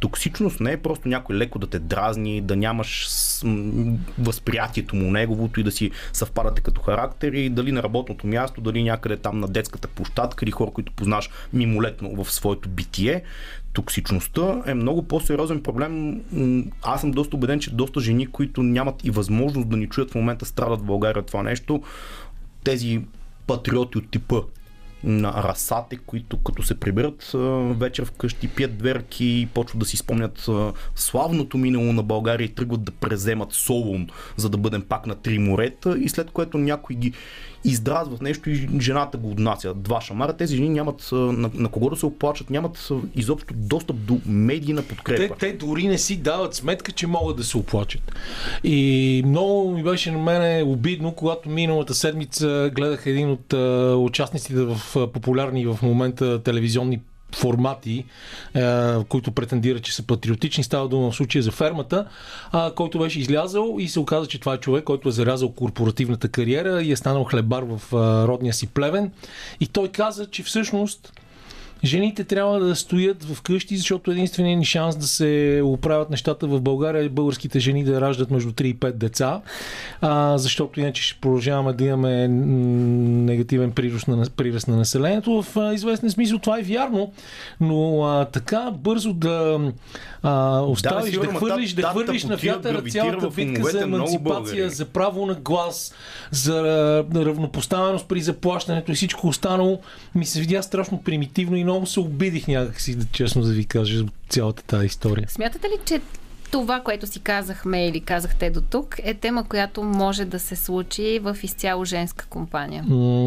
S9: токсичност не е просто някой леко да те дразни, да нямаш възприятието му неговото и да си съвпадате като характери, дали на работното място, дали някъде там на детската площадка или хора, които познаш мимолетно в своето битие. Токсичността е много по-сериозен проблем. Аз съм доста убеден, че доста жени, които нямат и възможност да ни чуят в момента, страдат в България това нещо. Тези патриоти от типа на расате, които като се приберат вечер вкъщи, пият дверки и почват да си спомнят славното минало на България и тръгват да преземат Солун, за да бъдем пак на три морета. И след което някой ги издразват нещо и жената го отнася. Два шамара. Тези жени нямат на, на кого да се оплачат, нямат изобщо достъп до медийна подкрепа.
S8: Те, те дори не си дават сметка, че могат да се оплачат. И много ми беше на мене обидно, когато миналата седмица гледах един от участниците в популярни в момента телевизионни формати, е, които претендират, че са патриотични. Става дума в случая за фермата, който беше излязъл и се оказа, че това е човек, който е зарязал корпоративната кариера и е станал хлебар в а, родния си плевен. И той каза, че всъщност Жените трябва да стоят в къщи, защото единственият ни шанс да се оправят нещата в България е българските жени да раждат между 3 и 5 деца, а, защото иначе ще продължаваме да имаме негативен приръст на, приръст на населението. В а, известен смисъл това е вярно, но а, така бързо да а, оставиш, да, да хвърлиш, да, да хвърлиш на вятъра цялата битка за емансипация, за право на глас, за равнопоставеност при заплащането и всичко останало, ми се видя страшно примитивно и много се обидих някакси, честно да ви кажа, цялата тази история.
S1: Смятате ли, че това, което си казахме или казахте до тук, е тема, която може да се случи в изцяло женска компания?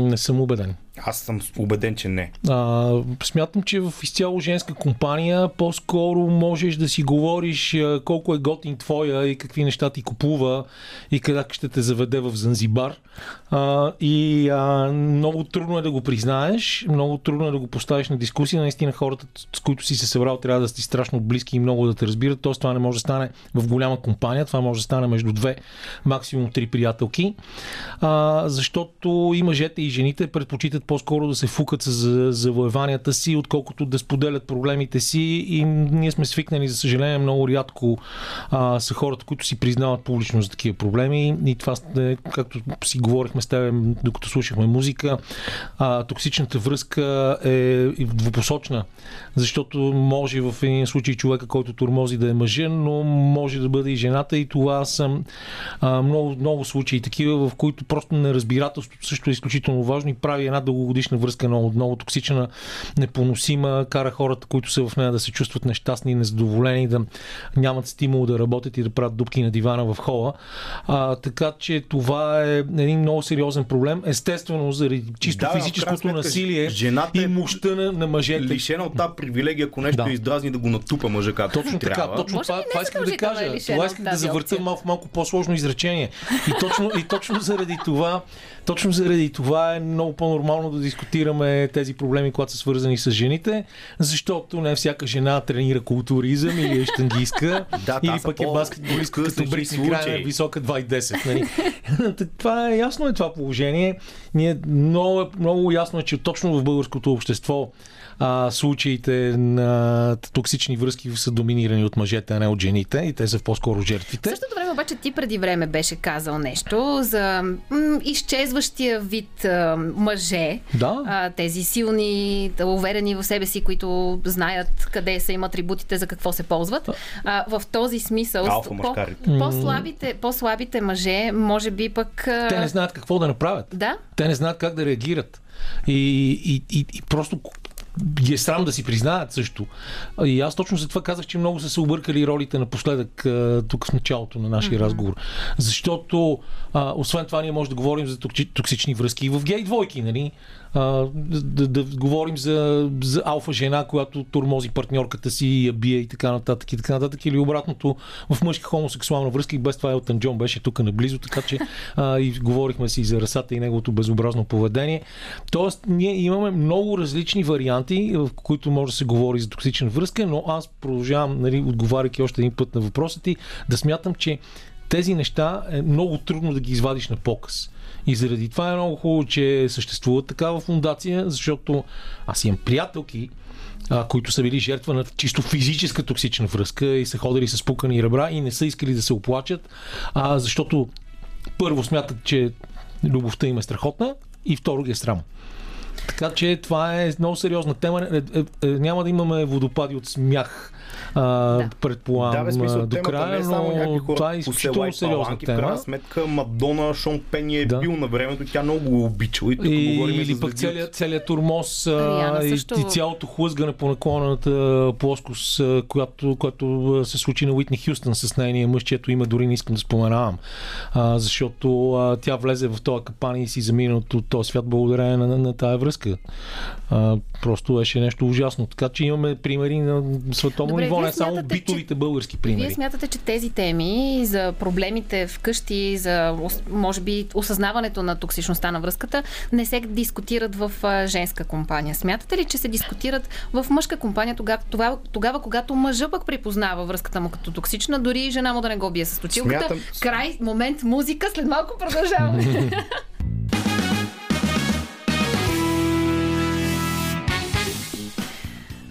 S8: не съм убеден.
S9: Аз съм убеден, че не.
S8: А, смятам, че в изцяло женска компания по-скоро можеш да си говориш колко е готин твоя и какви неща ти купува и къде ще те заведе в Занзибар. А, и а, много трудно е да го признаеш, много трудно е да го поставиш на дискусия. Наистина хората, с които си се събрал, трябва да си страшно близки и много да те разбират. Тоест това не може да стане в голяма компания, това може да стане между две, максимум три приятелки. А, защото и мъжете и жените предпочитат по-скоро да се фукат за завоеванията си, отколкото да споделят проблемите си. И ние сме свикнали, за съжаление, много рядко а, са хората, които си признават публично за такива проблеми. И това, е, както си говорихме с теб, докато слушахме музика, а, токсичната връзка е двупосочна. Защото може в един случай човека, който турмози да е мъжен, но може да бъде и жената. И това а, много, много случаи такива, в които просто неразбирателството също е изключително важно и прави една дългогодишна връзка много, много токсична, непоносима, кара хората, които са в нея да се чувстват нещастни, незадоволени, да нямат стимул да работят и да правят дупки на дивана в хола. А, така че това е един много сериозен проблем. Естествено, заради чисто да, физическото насилие жената и мощта на, на мъжете.
S9: Лишена от тази привилегия, ако нещо да. издразни да го натупа мъжа както
S8: Точно така,
S9: трябва.
S8: точно това, това исках да кажа. Е това исках да завърта малко, малко по-сложно изречение. И точно, и точно заради това точно заради това е много по-нормално да дискутираме тези проблеми, когато са свързани с жените, защото не всяка жена тренира културизъм или е щангистка,
S9: Да,
S8: или пък е баскетболистка като Бритни Грайнер, висока 2,10. Нали? Това е ясно е това положение. Ние много, е- много ясно е, че точно в българското общество а, случаите на токсични връзки са доминирани от мъжете, а не от жените и те са по-скоро
S1: В
S8: жертвите.
S1: същото време обаче ти преди време беше казал нещо за м- изчезващия вид а, мъже.
S8: Да.
S1: А, тези силни, уверени в себе си, които знаят къде са им атрибутите, за какво се ползват. А, в този смисъл, по, по-слабите, по-слабите мъже, може би пък... а,
S8: Те не знаят какво да направят.
S1: Да,
S8: Те не знаят как да реагират. И, и, и, и просто ги е срам да си признаят също. И аз точно за това казах, че много са се объркали ролите напоследък тук в началото на нашия mm-hmm. разговор. Защото, а, освен това, ние може да говорим за токси- токсични връзки и в гей двойки, нали? А, да, да, говорим за, за алфа жена, която турмози партньорката си и я бие и така нататък и така нататък. Или обратното в мъжка хомосексуална връзка и без това Елтън Джон беше тук наблизо, така че а, и говорихме си за расата и неговото безобразно поведение. Тоест, ние имаме много различни варианти, в които може да се говори за токсична връзка, но аз продължавам, нали, отговаряйки още един път на въпроса ти, да смятам, че тези неща е много трудно да ги извадиш на показ. И заради това е много хубаво, че съществува такава фундация, защото аз имам приятелки, а, които са били жертва на чисто физическа токсична връзка и са ходили с пукани ребра и не са искали да се оплачат, а, защото първо смятат, че любовта им е страхотна и второ ги е срам. Така че това е много сериозна тема. Е, е, е, няма да имаме водопади от смях, а,
S1: Да.
S8: предполагам,
S9: Да, смисъл,
S8: до
S9: темата
S8: края,
S9: не е само
S8: но
S9: хора
S8: това е изключително сериозна
S9: паланки. В
S8: тема.
S9: крайна сметка Мадона, Шон Пен е
S8: Да.
S9: бил на времето, тя много го обичала и
S8: И,
S9: говорим
S8: или пък целият, целият турмоз а, и,
S1: също-
S8: и цялото хлъзгане по наклонената плоскост, която, която се случи на Уитни Хюстън с нейния мъж, чието име дори не искам да споменавам. А, защото а, тя влезе в този капан и си замина от, от този свят благодарение на, на, на тая връзка. А, просто беше нещо ужасно. Така че имаме примери на световно
S1: Добре,
S8: ниво,
S1: вие
S8: не само битовите български
S1: Вие
S8: примери.
S1: смятате, че тези теми за проблемите вкъщи, за може би осъзнаването на токсичността на връзката, не се дискутират в женска компания. Смятате ли, че се дискутират в мъжка компания тогава, тогава, тогава когато мъжа пък припознава връзката му като токсична, дори и жена му да не го бие с точилката?
S9: Смятам-
S1: Край, момент, музика, след малко продължаваме.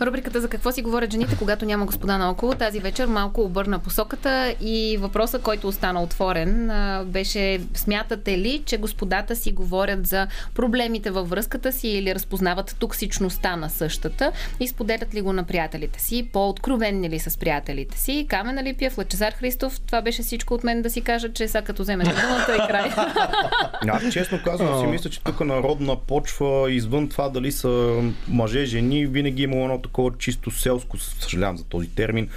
S1: Рубриката за какво си говорят жените, когато няма господа наоколо. Тази вечер малко обърна посоката и въпросът, който остана отворен, беше смятате ли, че господата си говорят за проблемите във връзката си или разпознават токсичността на същата и споделят ли го на приятелите си, по-откровенни ли с приятелите си. Камена Липиев, Лъчезар Христов, това беше всичко от мен да си кажа, че сега като вземеш думата и край.
S9: Аз честно казвам си мисля, че тук народна почва, извън това дали са мъже, жени, винаги е едно такова чисто селско, съжалявам за този термин,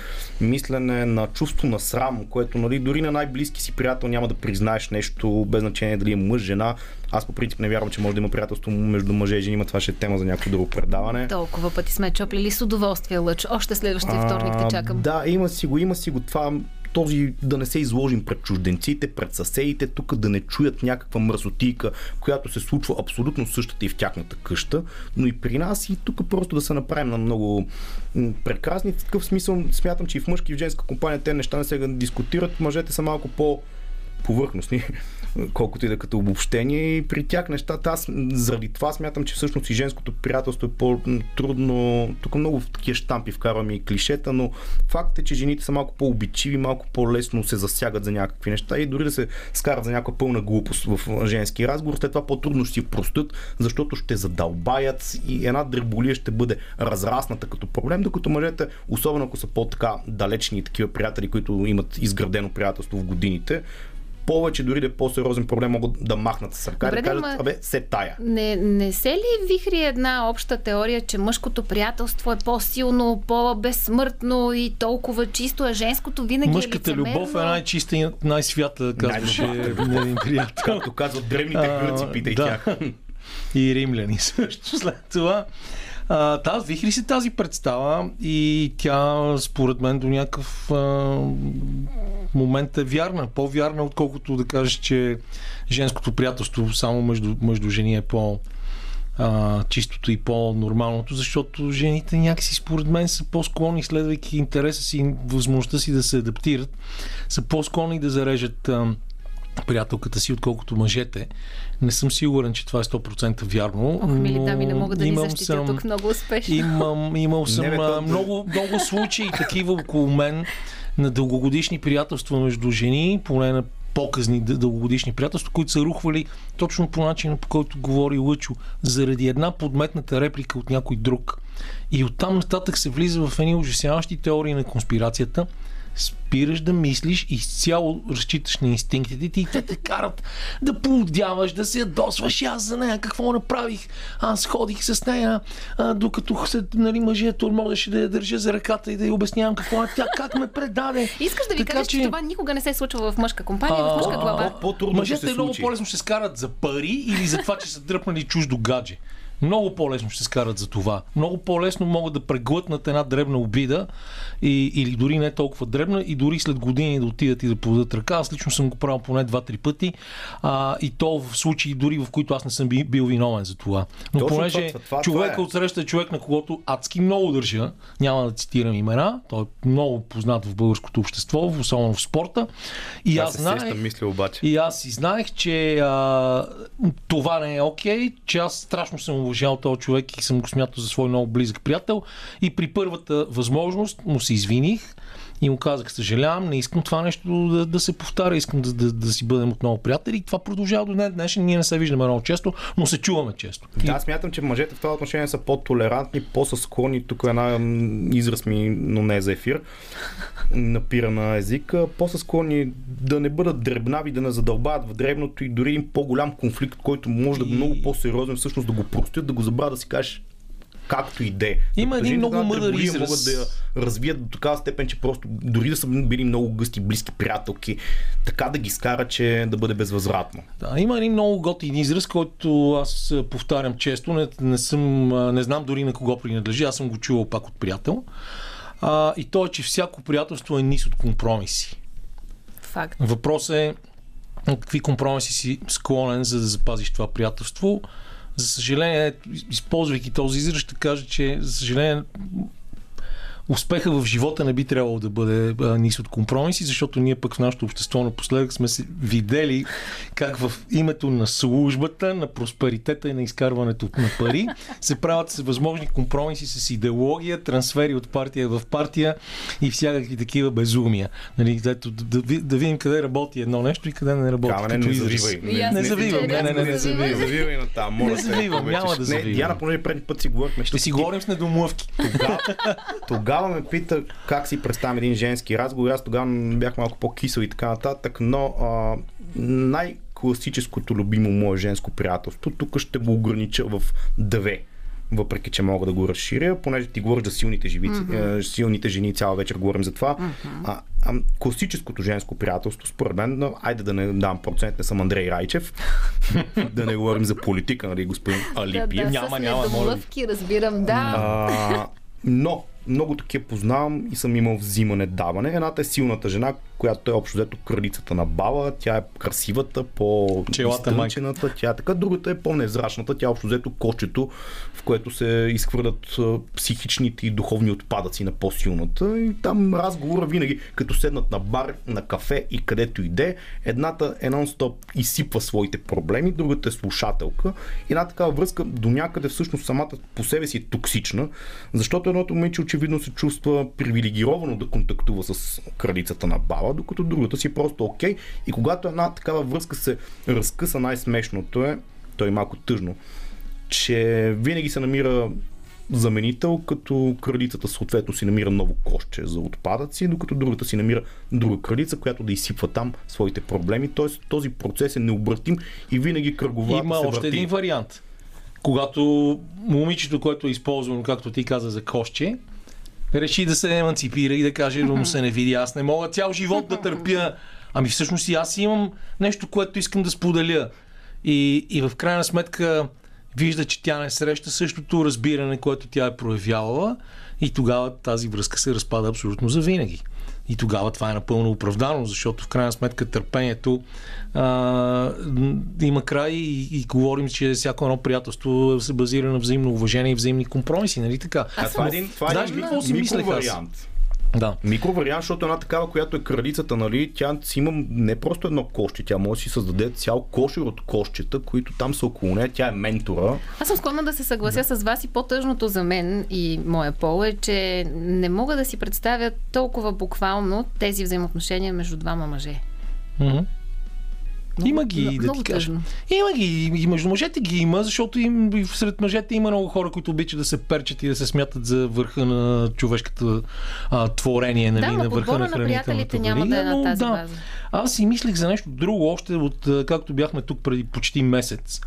S9: мислене на чувство на срам, което нали, дори на най-близки си приятел няма да признаеш нещо, без значение дали е мъж, жена. Аз по принцип не вярвам, че може да има приятелство между мъже и жени, но това ще е тема за някакво друго предаване.
S1: Толкова пъти сме чоплили с удоволствие, Лъч. Още следващия вторник те чакам.
S9: Да, има си го, има си го това този да не се изложим пред чужденците, пред съседите, тук да не чуят някаква мръсотийка, която се случва абсолютно същата и в тяхната къща, но и при нас и тук просто да се направим на много прекрасни. В такъв смисъл смятам, че и в мъжки и в женска компания те неща не се дискутират, мъжете са малко по повърхностни, колкото и да е като обобщение. И при тях нещата, аз заради това смятам, че всъщност и женското приятелство е по-трудно. Тук много такива штампи вкарваме и клишета, но факт е, че жените са малко по-обичиви, малко по-лесно се засягат за някакви неща и дори да се скарат за някаква пълна глупост в женски разговор, след това по-трудно ще си простят, защото ще задълбаят и една дреболия ще бъде разрасната като проблем, докато мъжете, особено ако са по-така далечни такива приятели, които имат изградено приятелство в годините, повече, дори да е по-сериозен проблем, могат да махнат с ръка и
S1: Добре,
S9: да кажат, абе, се тая.
S1: Не, не се ли вихри една обща теория, че мъжкото приятелство е по-силно, по-безсмъртно и толкова чисто, а женското винаги
S8: Мъжката
S1: е лицемерно?
S8: любов е най-чиста и най-свята, казваше един приятел.
S9: Както казват древните гърци, питай
S8: да.
S9: тях.
S8: И римляни също след това. А, та, вихри се тази представа и тя според мен до някакъв а, момент е вярна. По-вярна, отколкото да кажеш, че женското приятелство само между, между жени е по а, чистото и по-нормалното, защото жените някакси според мен са по-склонни, следвайки интереса си и възможността си да се адаптират, са по-склонни да зарежат а, приятелката си, отколкото мъжете. Не съм сигурен, че това е 100% вярно.
S1: Ох, мили дами, не мога да ни
S8: имам
S1: защитя тук много успешно.
S8: Имам, имал съм
S9: Не, бе, то-
S8: много, много случаи такива около мен на дългогодишни приятелства между жени, поне на показни дъ- дългогодишни приятелства, които са рухвали точно по начина, по който говори Лъчо, заради една подметната реплика от някой друг. И оттам нататък се влиза в едни ужасяващи теории на конспирацията, спираш да мислиш и изцяло разчиташ на инстинктите ти и те те карат да поудяваш, да се ядосваш. И аз за нея какво направих? Аз ходих с нея, а, докато се, нали, мъжът можеше да я държа за ръката и да й обяснявам какво е тя, как ме предаде.
S1: Искаш да ви
S8: Така
S1: кажеш, че...
S8: че-
S1: това никога не се случва в мъжка компания, в мъжка
S8: А,
S1: глава.
S9: По-трудно
S8: Мъжете
S9: се
S8: много по-лесно ще се скарат за пари или за това, че са дръпнали чуждо гадже. Много по-лесно ще скарат за това. Много по-лесно могат да преглътнат една дребна обида и, или дори не толкова дребна и дори след години да отидат и да подадат ръка. Аз лично съм го правил поне два-три пъти а, и то в случаи дори в които аз не съм би- бил виновен за това. Но
S9: Точно
S8: понеже
S9: това- това-
S8: човека
S9: това е.
S8: отсреща е човек, на когото адски много държа, няма да цитирам имена, той е много познат в българското общество, особено в спорта. И
S9: Аз
S8: аз знаех,
S9: сещам мисля обаче.
S8: и аз си знаех, че а, това не е окей, че аз страшно съм уважал този човек и съм го смятал за свой много близък приятел. И при първата възможност му се извиних и му казах, съжалявам, не искам това нещо да, да се повтаря, искам да, да, да си бъдем отново приятели. И това продължава до днес днешен. Ние не се виждаме много често, но се чуваме често.
S9: Да, аз смятам, че мъжете в това отношение са по-толерантни, по-съсклонни. Тук е една израз ми, но не е за ефир, напира на езика. По-съсклонни да не бъдат дребнави, да не задълбават в дребното и дори един по-голям конфликт, който може да е
S8: И-
S9: много по-сериозен, всъщност да го простят, да го забравят да си кажеш както и де.
S8: Има един много мъдър израз.
S9: Могат да я развият до такава степен, че просто дори да са били много гъсти, близки приятелки, така да ги скара, че да бъде безвъзвратно.
S8: Да, има един много готин израз, който аз повтарям често. Не, не, съм, не знам дори на кого принадлежи. Аз съм го чувал пак от приятел. А, и то е, че всяко приятелство е низ от компромиси.
S1: Факт.
S8: Въпрос е какви компромиси си склонен, за да запазиш това приятелство. За съжаление, използвайки този израз, ще кажа, че за съжаление успеха в живота не би трябвало да бъде а, низ от компромиси, защото ние пък в нашето общество напоследък сме се видели как в името на службата, на просперитета и на изкарването на пари се правят всевъзможни компромиси с идеология, трансфери от партия в партия и всякакви такива безумия. Нали, ето, да, да, да видим къде работи едно нещо и къде не работи. Като
S9: не завивай.
S8: Не
S1: мисля,
S8: завивам,
S1: че
S8: не, не, не, не
S1: завивай.
S9: завивай на там, моля
S8: Не завивам, няма да
S9: Не,
S8: завивам.
S9: Диана, понеже предни път си говорихме,
S8: Ще си говорим с недомлъвки.
S9: тогава, тогава ме пита как си представям един женски разговор. Аз тогава бях малко по-кисел и така нататък, но а, най-класическото любимо мое женско приятелство, тук ще го огранича в две въпреки че мога да го разширя, понеже ти говориш за силните, живици, mm-hmm. силните жени, цяла вечер говорим за това. Mm-hmm. А, а, класическото женско приятелство, според мен, но, айде да не дам процент, не съм Андрей Райчев, да не говорим за политика, нали, господин Алипиев.
S1: да,
S8: Няма,
S1: с
S8: няма, ви.
S1: недомлъвки, разбирам, да.
S9: А, но много такива познавам и съм имал взимане-даване. Едната е силната жена, която е общо взето кралицата на баба. Тя е красивата, по изтънчената, тя е така. Другата е по-невзрачната. Тя е общо взето кошчето, в което се изхвърлят психичните и духовни отпадъци на по-силната. И там разговора винаги, като седнат на бар, на кафе и където иде, едната е нон-стоп изсипва своите проблеми, другата е слушателка. И една такава връзка до някъде всъщност самата по себе си е токсична, защото едното момиче очевидно се чувства привилегировано да контактува с кралицата на баба, докато другата си е просто окей. И когато една такава връзка се разкъса, най-смешното е, то е малко тъжно, че винаги се намира заменител, като кралицата съответно си намира ново кошче за отпадъци, докато другата си намира друга кралица, която да изсипва там своите проблеми. Тоест този процес е необратим и винаги кръговата
S8: Има
S9: се
S8: още
S9: върти.
S8: един вариант. Когато момичето, което е използвано, както ти каза, за кошче, реши да се еманципира и да каже, да му се не види, аз не мога цял живот да търпя. Ами всъщност и аз имам нещо, което искам да споделя. И, и в крайна сметка вижда, че тя не среща същото разбиране, което тя е проявявала и тогава тази връзка се разпада абсолютно завинаги. И тогава това е напълно оправдано, защото в крайна сметка търпението а, има край и, и говорим, че всяко едно приятелство се базира на взаимно уважение и взаимни компромиси, нали така?
S9: А това е един, това е един
S8: какво си мислех аз?
S9: Вариант.
S8: Да.
S9: Микровариант, защото една такава, която е кралицата, нали, тя си има не просто едно кошче, тя може да си създаде цял кошер от кошчета, които там са около нея, тя е ментора.
S1: Аз съм склонна да се съглася да. с вас и по-тъжното за мен и моя пол е, че не мога да си представя толкова буквално тези взаимоотношения между двама мъже.
S8: Mm-hmm. Много, има ги, много, да много ти кажа. Тъжно. Има ги, и между мъжете ги има, защото им, сред мъжете има много хора, които обичат да се перчат и да се смятат за върха на човешката а, творение, нали,
S1: да,
S8: на върха на
S1: хранителната няма да е на тази
S8: да.
S1: база.
S8: Аз си мислих за нещо друго, още от както бяхме тук преди почти месец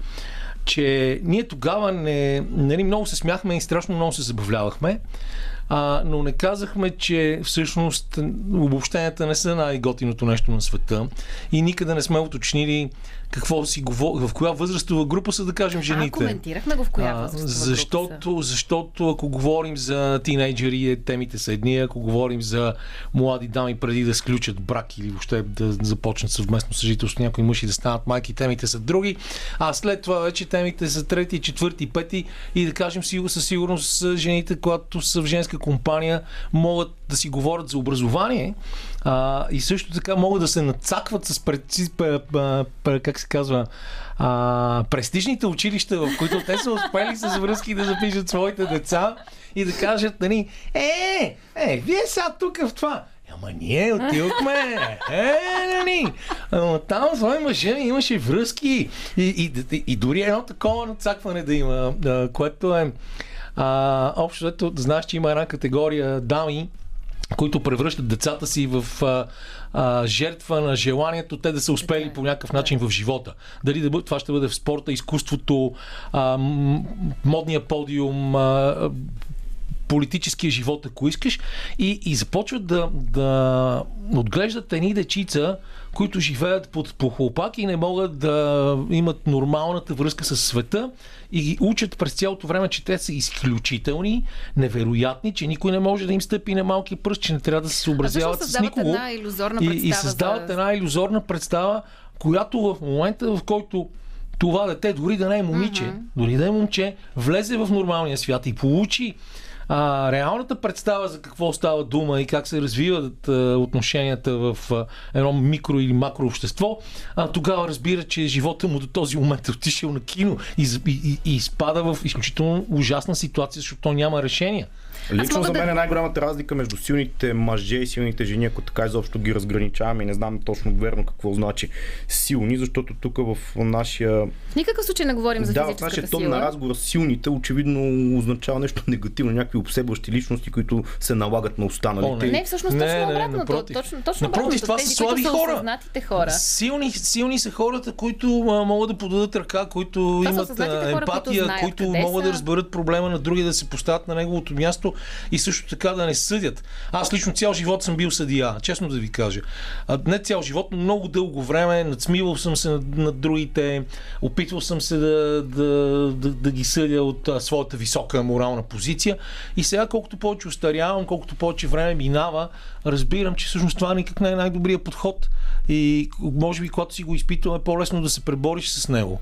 S8: че ние тогава не, нали, много се смяхме и страшно много се забавлявахме а, но не казахме, че всъщност обобщенията не са най-готиното нещо на света и никъде не сме уточнили какво си говори, в коя възрастова група са, да кажем, жените. А,
S1: коментирахме го в коя възрастова
S8: защото,
S1: група
S8: са. Защото ако говорим за тинейджери, темите са едни, ако говорим за млади дами преди да сключат брак или въобще да започнат съвместно съжителство някои мъж и да станат майки, темите са други, а след това вече темите са трети, четвърти, пети и да кажем със сигурност жените, когато са в женска компания, могат да си говорят за образование а, и също така могат да се нацакват с преци, как се казва, а, престижните училища, в които те са успели с връзки да запишат своите деца и да кажат, нали, е, е, вие сега тук в това. Ама ние отидохме. Е, нали? Ама там с мъже имаше връзки. И, и, и, и дори едно такова нацакване да има, което е а, общо, ето, знаеш, че има една категория дами, които превръщат децата си в а, а, жертва на желанието те да са успели okay. по някакъв начин в живота. Дали да бъде, това ще бъде в спорта, изкуството, а, модния подиум, а, политическия живот, ако искаш, и, и започват да, да отглеждат едни дечица, които живеят под похлопак и не могат да имат нормалната връзка с света и ги учат през цялото време, че те са изключителни, невероятни, че никой не може да им стъпи на малки пръст, че не трябва да се съобразяват с никого.
S1: Една иллюзорна
S8: и, и създават
S1: за...
S8: една иллюзорна представа, която в момента, в който това дете, дори да не е момиче, mm-hmm. дори да е момче, влезе в нормалния свят и получи а, реалната представа за какво става дума и как се развиват а, отношенията в а, едно микро или макро общество, а, тогава разбира, че живота му до този момент е отишъл на кино и, и, и, и изпада в изключително ужасна ситуация, защото няма решение.
S9: Лично за мен е най-голямата разлика между силните мъже и силните жени, ако така изобщо ги разграничаваме и не знам точно верно какво значи силни, защото тук в нашия...
S1: В никакъв случай не говорим за
S9: да,
S1: физическата
S9: в нашия
S1: сила.
S9: тон на разговора силните очевидно означава нещо негативно, някакви обсебващи личности, които се налагат на останалите. О,
S1: не. не, всъщност
S8: не,
S1: точно
S8: не,
S1: обратното.
S8: Напротив.
S1: Точно, точно
S8: напротив, това
S1: Тези,
S8: са слаби хора.
S1: Са хора.
S8: Силни, силни са хората, които а, могат да подадат ръка, които
S1: това
S8: имат
S1: хора,
S8: емпатия,
S1: които, знаят
S8: които могат
S1: са.
S8: да разберат проблема на други, да се поставят на неговото място и също така да не съдят. Аз лично цял живот съм бил съдия, честно да ви кажа. Не цял живот, но много дълго време надсмивал съм се над, над другите, опитвал съм се да, да, да, да ги съдя от а, своята висока морална позиция. И сега, колкото повече устарявам, колкото повече време минава, разбирам, че всъщност това никак не е най-добрият подход. И може би, когато си го изпитваме, по-лесно да се пребориш с него.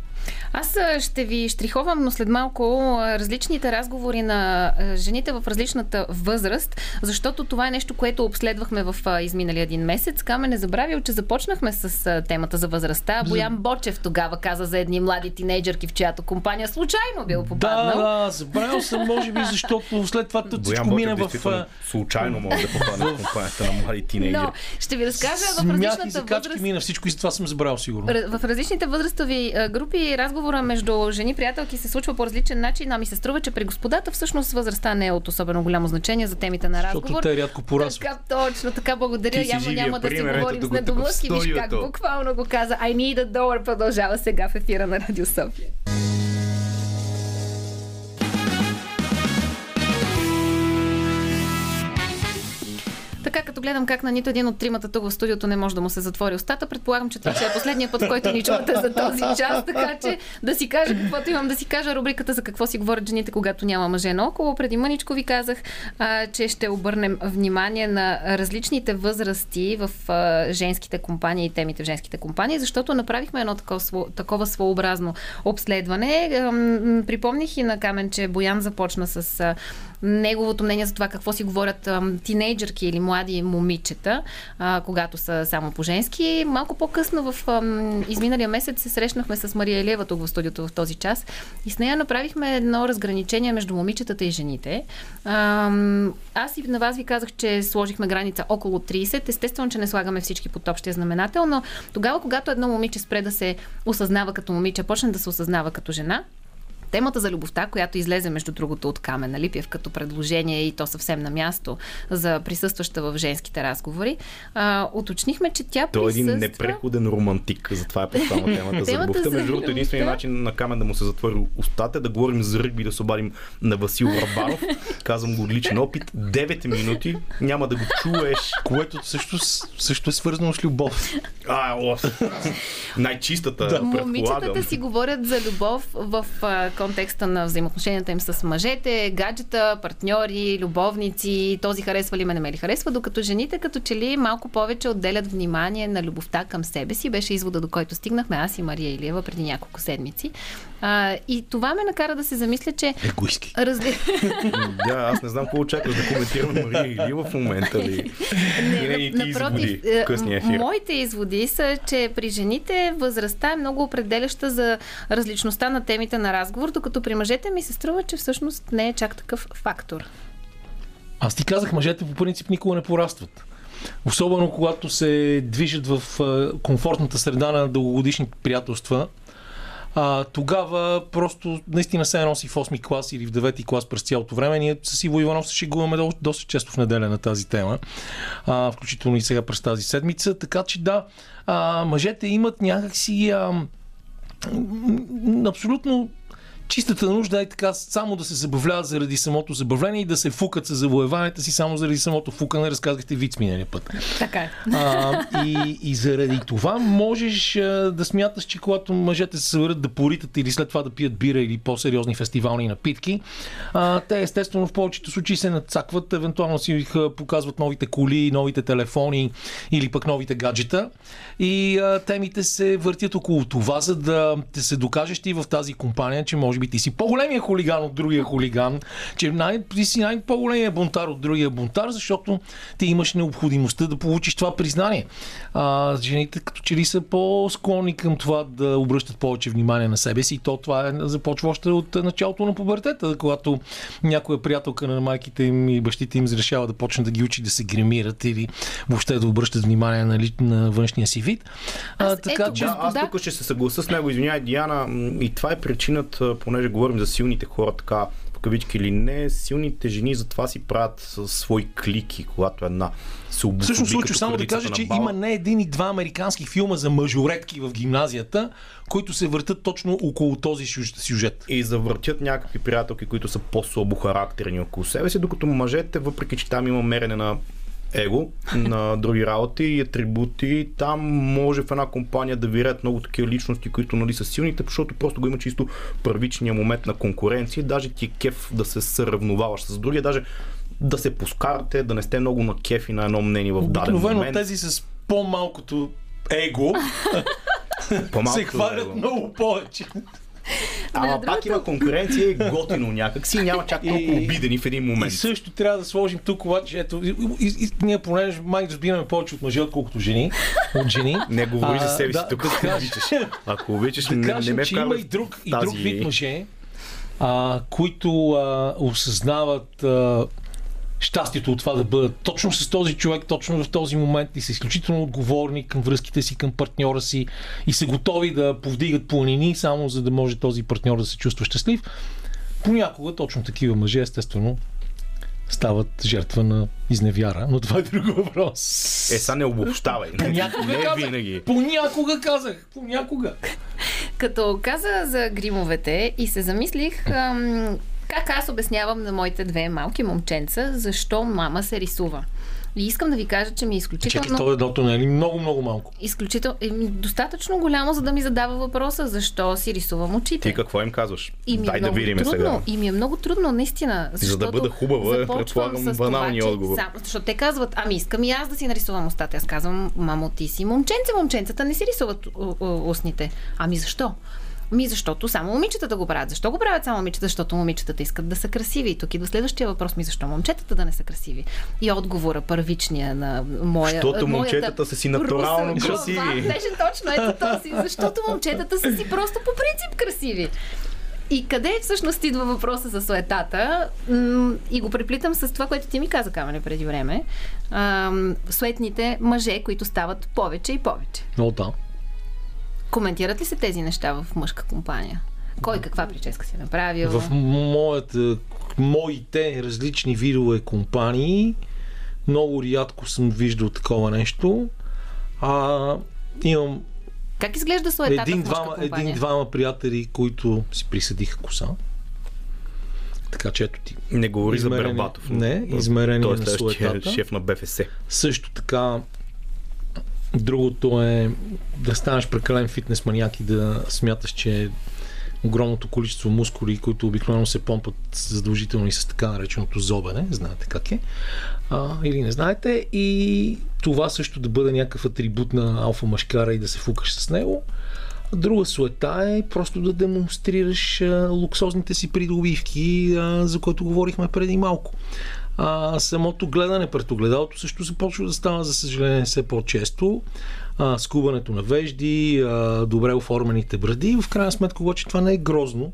S1: Аз ще ви штриховам, но след малко различните разговори на жените в различната възраст, защото това е нещо, което обследвахме в изминалия един месец. Каме не забравил, че започнахме с темата за възрастта. Боян Бочев тогава каза за едни млади тинейджърки, в чиято компания случайно бил попаднал.
S8: Да, да, забравил съм, може би, защото след това тут всичко мина в...
S9: Случайно може да попадне в компанията на млади тинейджърки. Но
S1: ще ви разкажа в различната възраст...
S8: мина всичко и това съм забрал сигурно.
S1: В различните възрастови групи разговора между жени приятелки се случва по различен начин, а ми се струва, че при господата всъщност възрастта не е от особено голямо значение за темите на разговор.
S8: Защото те рядко порасват.
S1: Така, точно така, благодаря. Явно няма да си говорим с недомлъвки. Виж как буквално го каза. I need a dollar продължава сега в ефира на Радио София. Така като гледам как на нито един от тримата тук в студиото не може да му се затвори устата. Предполагам, че това ще е последния път, който ни чувате за този час, така че да си кажа каквото имам да си кажа рубриката за какво си говорят жените, когато няма мъже наоколо. Преди мъничко ви казах, а, че ще обърнем внимание на различните възрасти в а, женските компании и темите в женските компании, защото направихме едно такова, такова своеобразно обследване. Припомних и на Камен, че Боян започна с неговото мнение за това какво си говорят тинейджърки или млади момичета, когато са само по женски. Малко по-късно в изминалия месец се срещнахме с Мария Елева тук в студиото в този час и с нея направихме едно разграничение между момичетата и жените. Аз и на вас ви казах, че сложихме граница около 30. Естествено, че не слагаме всички под общия знаменател, но тогава, когато едно момиче спре да се осъзнава като момиче, почне да се осъзнава като жена, Темата за любовта, която излезе между другото от Камена Липев като предложение и то съвсем на място за присъстваща в женските разговори, а, уточнихме, че тя
S9: Той
S1: присъства...
S9: е един непреходен романтик, затова е поставена темата за любовта. Между другото, единственият начин на Камен да му се затвори устата е да говорим за ръгби, да се обадим на Васил Рабанов. Казвам го личен опит. 9 минути, няма да го чуеш.
S8: Което също, също е свързано с любов.
S9: А, о, най-чистата, да.
S1: Момичетата си говорят за любов в контекста на взаимоотношенията им с мъжете, гаджета, партньори, любовници, този харесва ли ме, не ме ли харесва, докато жените като че ли малко повече отделят внимание на любовта към себе си. Беше извода, до който стигнахме аз и Мария Илиева преди няколко седмици. А, и това ме накара да се замисля, че...
S8: Егоистки.
S1: Разли...
S9: да, аз не знам какво очакваш да коментирам Мария Илиева в момента ли.
S1: Не, не, напротив, изводи, моите изводи са, че при жените възрастта е много определяща за различността на темите на разговор, докато при мъжете ми се струва, че всъщност не е чак такъв фактор.
S8: Аз ти казах, мъжете по принцип никога не порастват. Особено когато се движат в комфортната среда на дългогодишни приятелства, а, тогава просто наистина се носи в 8 клас или в 9 клас през цялото време. Ние с Иво Иванов се шегуваме доста, доста често в неделя на тази тема, а, включително и сега през тази седмица. Така че да, а, мъжете имат някакси а, абсолютно чистата нужда е така само да се забавляват заради самото забавление и да се фукат с завоеванията си само заради самото фукане, разказахте виц миналия път.
S1: Така е.
S8: А, и, и заради това можеш а, да смяташ, че когато мъжете се съберат да поритат или след това да пият бира или по-сериозни фестивални напитки, а, те естествено в повечето случаи се нацакват, евентуално си показват новите коли, новите телефони или пък новите гаджета и а, темите се въртят около това, за да те се докажеш ти в тази компания, че може би ти си по-големия хулиган от другия хулиган, че най- ти си най-по-големия бунтар от другия бунтар, защото ти имаш необходимостта да получиш това признание. А, жените като че ли са по-склонни към това да обръщат повече внимание на себе си и то това е, започва още от началото на пубертета, когато някоя приятелка на майките им и бащите им разрешава да почне да ги учи да се гримират или въобще да обръщат внимание на, на външния си вид.
S1: А, така, ето, че...
S9: Да, аз тук ще се съгласа с него, извинявай, Диана, и това е причината, понеже говорим за силните хора, така в кавички или не, силните жени затова си правят свои клики, когато една се обособи.
S8: Всъщност случва само да кажа, че има не един и два американски филма за мъжоретки в гимназията, които се въртат точно около този сюжет.
S9: И завъртят някакви приятелки, които са по-слабо характерни около себе си, докато мъжете, въпреки че там има мерене на его на други работи и атрибути. Там може в една компания да вирят много такива личности, които нали, са силните, защото просто го има чисто първичния момент на конкуренция. Даже ти е кеф да се съравноваваш с другия, даже да се поскарате, да не сте много на кеф и на едно мнение в даден момент. Обикновено
S8: тези с по-малкото его се хвалят много повече.
S9: Ама другата... пак има конкуренция и готино някакси няма чак толкова обидени в един момент.
S8: И също трябва да сложим тук, обаче, ето, и, и, и, ние понеже май разбираме повече от мъже, отколкото жени. От жени.
S9: Не говори за себе си тук, ако обичаш. Ако обичаш, не,
S8: кажем,
S9: не ме
S8: че има и друг, и друг вид мъже, а, които а, осъзнават а, щастието от това да бъдат точно с този човек, точно в този момент и са изключително отговорни към връзките си, към партньора си и са готови да повдигат планини, само за да може този партньор да се чувства щастлив. Понякога точно такива мъже, естествено, стават жертва на изневяра, но това е друг въпрос.
S9: Е, са не обобщавай.
S8: Понякога не казах, винаги. Понякога казах. Понякога.
S1: Като каза за гримовете и се замислих, ам, как аз обяснявам на моите две малки момченца, защо мама се рисува? И искам да ви кажа, че ми е изключително...
S8: Чакай, то едното не е много, много малко?
S1: Изключително... Е, достатъчно голямо, за да ми задава въпроса защо си рисувам очите.
S9: Ти какво им казваш?
S1: И ми
S9: Дай
S1: е
S9: да видим
S1: трудно,
S9: сега.
S1: И ми е много трудно, наистина.
S9: За да бъда хубава, е, предполагам, баналния
S1: че
S9: отговор.
S1: Сам, защото те казват, ами искам и аз да си нарисувам устата. Аз казвам, мамо, ти си момченце, момченцата не си рисуват у- у- устните. Ами защо? Ми защото само момичетата го правят. Защо го правят само момичета? Защото момичетата искат да са красиви. И тук идва следващия въпрос ми, защо момчетата да не са красиви? И отговора, първичния на моя...
S9: Защото момчетата са си натурално
S1: руса
S9: красиви.
S1: глава Беше точно ето този. Защото момчетата са си просто по принцип красиви. И къде всъщност идва въпроса за суетата? И го преплитам с това, което ти ми каза, Камене, преди време. Суетните мъже, които стават повече и повече.
S8: О, да.
S1: Коментират ли се тези неща в мъжка компания? Кой каква прическа си е направил?
S8: В моята, моите различни видове компании много рядко съм виждал такова нещо. А, имам
S1: Как изглежда суетата в мъжка компания?
S8: един-двама приятели, които си присъдиха коса. Така че ето ти.
S9: Не говори за
S8: Измерение-
S9: Бербатов.
S8: Не, измерение
S9: Той е
S8: на суетата.
S9: шеф на БФС.
S8: Също така, другото е да станеш прекален фитнес маняк и да смяташ, че огромното количество мускули, които обикновено се помпат задължително и с така нареченото зобене, знаете как е, а, или не знаете, и това също да бъде някакъв атрибут на алфа мъжкара и да се фукаш с него. Друга суета е просто да демонстрираш а, луксозните си придобивки, а, за което говорихме преди малко. А, самото гледане пред огледалото също започва да става, за съжаление, все по-често. А, скубането на вежди, а, добре оформените бради. В крайна сметка, обаче, това не е грозно.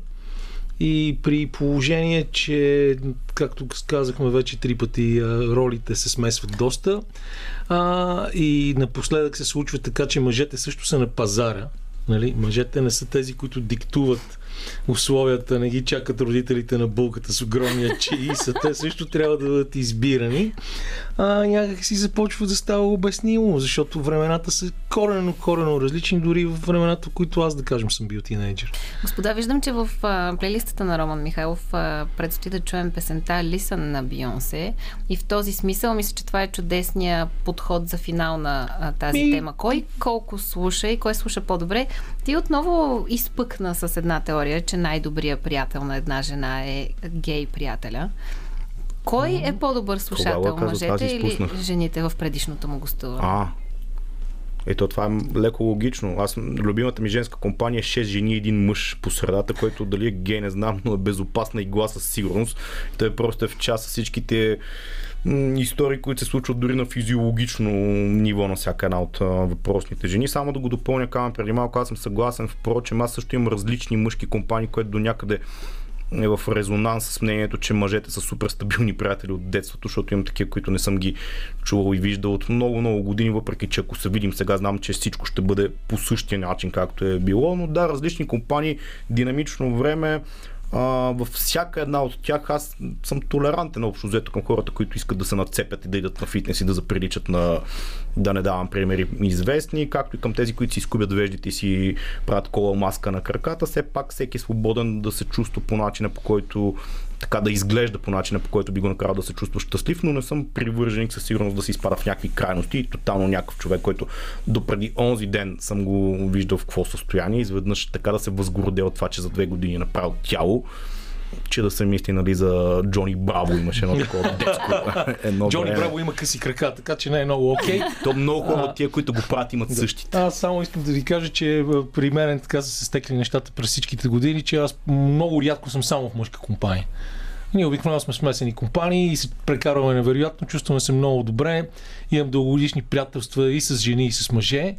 S8: И при положение, че, както казахме вече три пъти, ролите се смесват доста. А, и напоследък се случва така, че мъжете също са на пазара. Нали? Мъжете не са тези, които диктуват условията, не ги чакат родителите на булката с огромния чаи, са те също трябва да бъдат избирани. А, някак си започва да става обяснимо, защото времената са корено, корено различни, дори в времената, в които аз, да кажем, съм бил тинейджър.
S1: Господа, виждам, че в а, плейлистата на Роман Михайлов а, предстои да чуем песента Listen на Бионсе. И в този смисъл мисля, че това е чудесния подход за финал на а, тази
S8: Ми-
S1: тема. Кой колко слуша и кой слуша по-добре? Ти отново изпъкна с една теория, че най-добрият приятел на една жена е гей приятеля. Кой е по-добър слушател?
S9: аз
S1: Мъжете или жените в предишното му гостуване?
S9: А, ето това е леко логично. Аз любимата ми женска компания е 6 жени и един мъж по средата, който дали е гей не знам, но е безопасна игла със сигурност. Той просто е в час с всичките истории, които се случват дори на физиологично ниво на всяка една от въпросните жени. Само да го допълня, казвам преди малко, аз съм съгласен. Впрочем, аз също имам различни мъжки компании, което до някъде е в резонанс с мнението, че мъжете са супер стабилни приятели от детството, защото имам такива, които не съм ги чувал и виждал от много-много години, въпреки че ако се видим сега, знам, че всичко ще бъде по същия начин, както е било, но да, различни компании, динамично време, а, във всяка една от тях аз съм толерантен общо взето към хората, които искат да се нацепят и да идат на фитнес и да заприличат на, да не давам примери, известни, както и към тези, които си изкубят веждите и си правят кола маска на краката. Все пак всеки е свободен да се чувства по начина, по който така да изглежда по начина, по който би го накарал да се чувства щастлив, но не съм привърженик със сигурност да се изпада в някакви крайности и тотално някакъв човек, който допреди онзи ден съм го виждал в какво състояние, изведнъж така да се възгорде от това, че за две години е направил тяло, че да се мисли нали, за Джони Браво имаше едно такова детско едно
S8: Джони
S9: време.
S8: Браво има къси крака, така че не е много окей.
S9: То много хора от тия, които го правят, имат същите.
S8: Аз само искам да ви кажа, че а, при мен така са се стекли нещата през всичките години, че аз много рядко съм само в мъжка компания. Ние обикновено сме смесени компании и се прекарваме невероятно, чувстваме се много добре. Имам дългогодишни приятелства и с жени, и с мъже.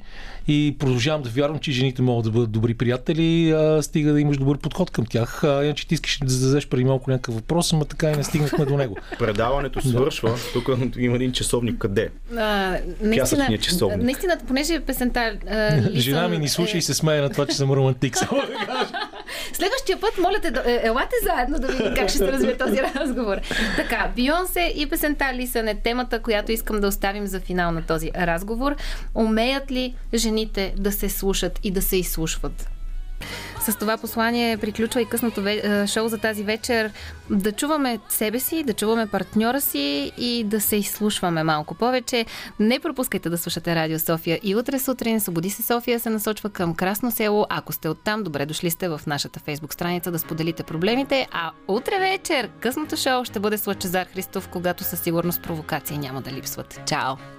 S8: И продължавам да вярвам, че жените могат да бъдат добри приятели, а, стига да имаш добър подход към тях. А, иначе ти искаш да зададеш преди малко някакъв въпрос, ама така и не стигнахме до него.
S9: Предаването свършва. Тук има един часовник къде?
S1: А, наистина,
S9: Пясъчният часовник.
S1: наистина, понеже песента... А,
S8: Жена ми ни слуша и се смее на това, че съм романтик. Да.
S1: Следващия път, моля те, да- е, елате заедно да видим как ще се развие този разговор. Така, Бионсе и песента Лисън е темата, която искам да за финал на този разговор. Умеят ли жените да се слушат и да се изслушват? С това послание приключва и късното ве... шоу за тази вечер. Да чуваме себе си, да чуваме партньора си и да се изслушваме малко повече. Не пропускайте да слушате Радио София и утре сутрин. Събуди се София се насочва към Красно село. Ако сте оттам, добре дошли сте в нашата фейсбук страница да споделите проблемите. А утре вечер късното шоу ще бъде с Лъчезар Христов, когато със сигурност провокации няма да липсват. Чао!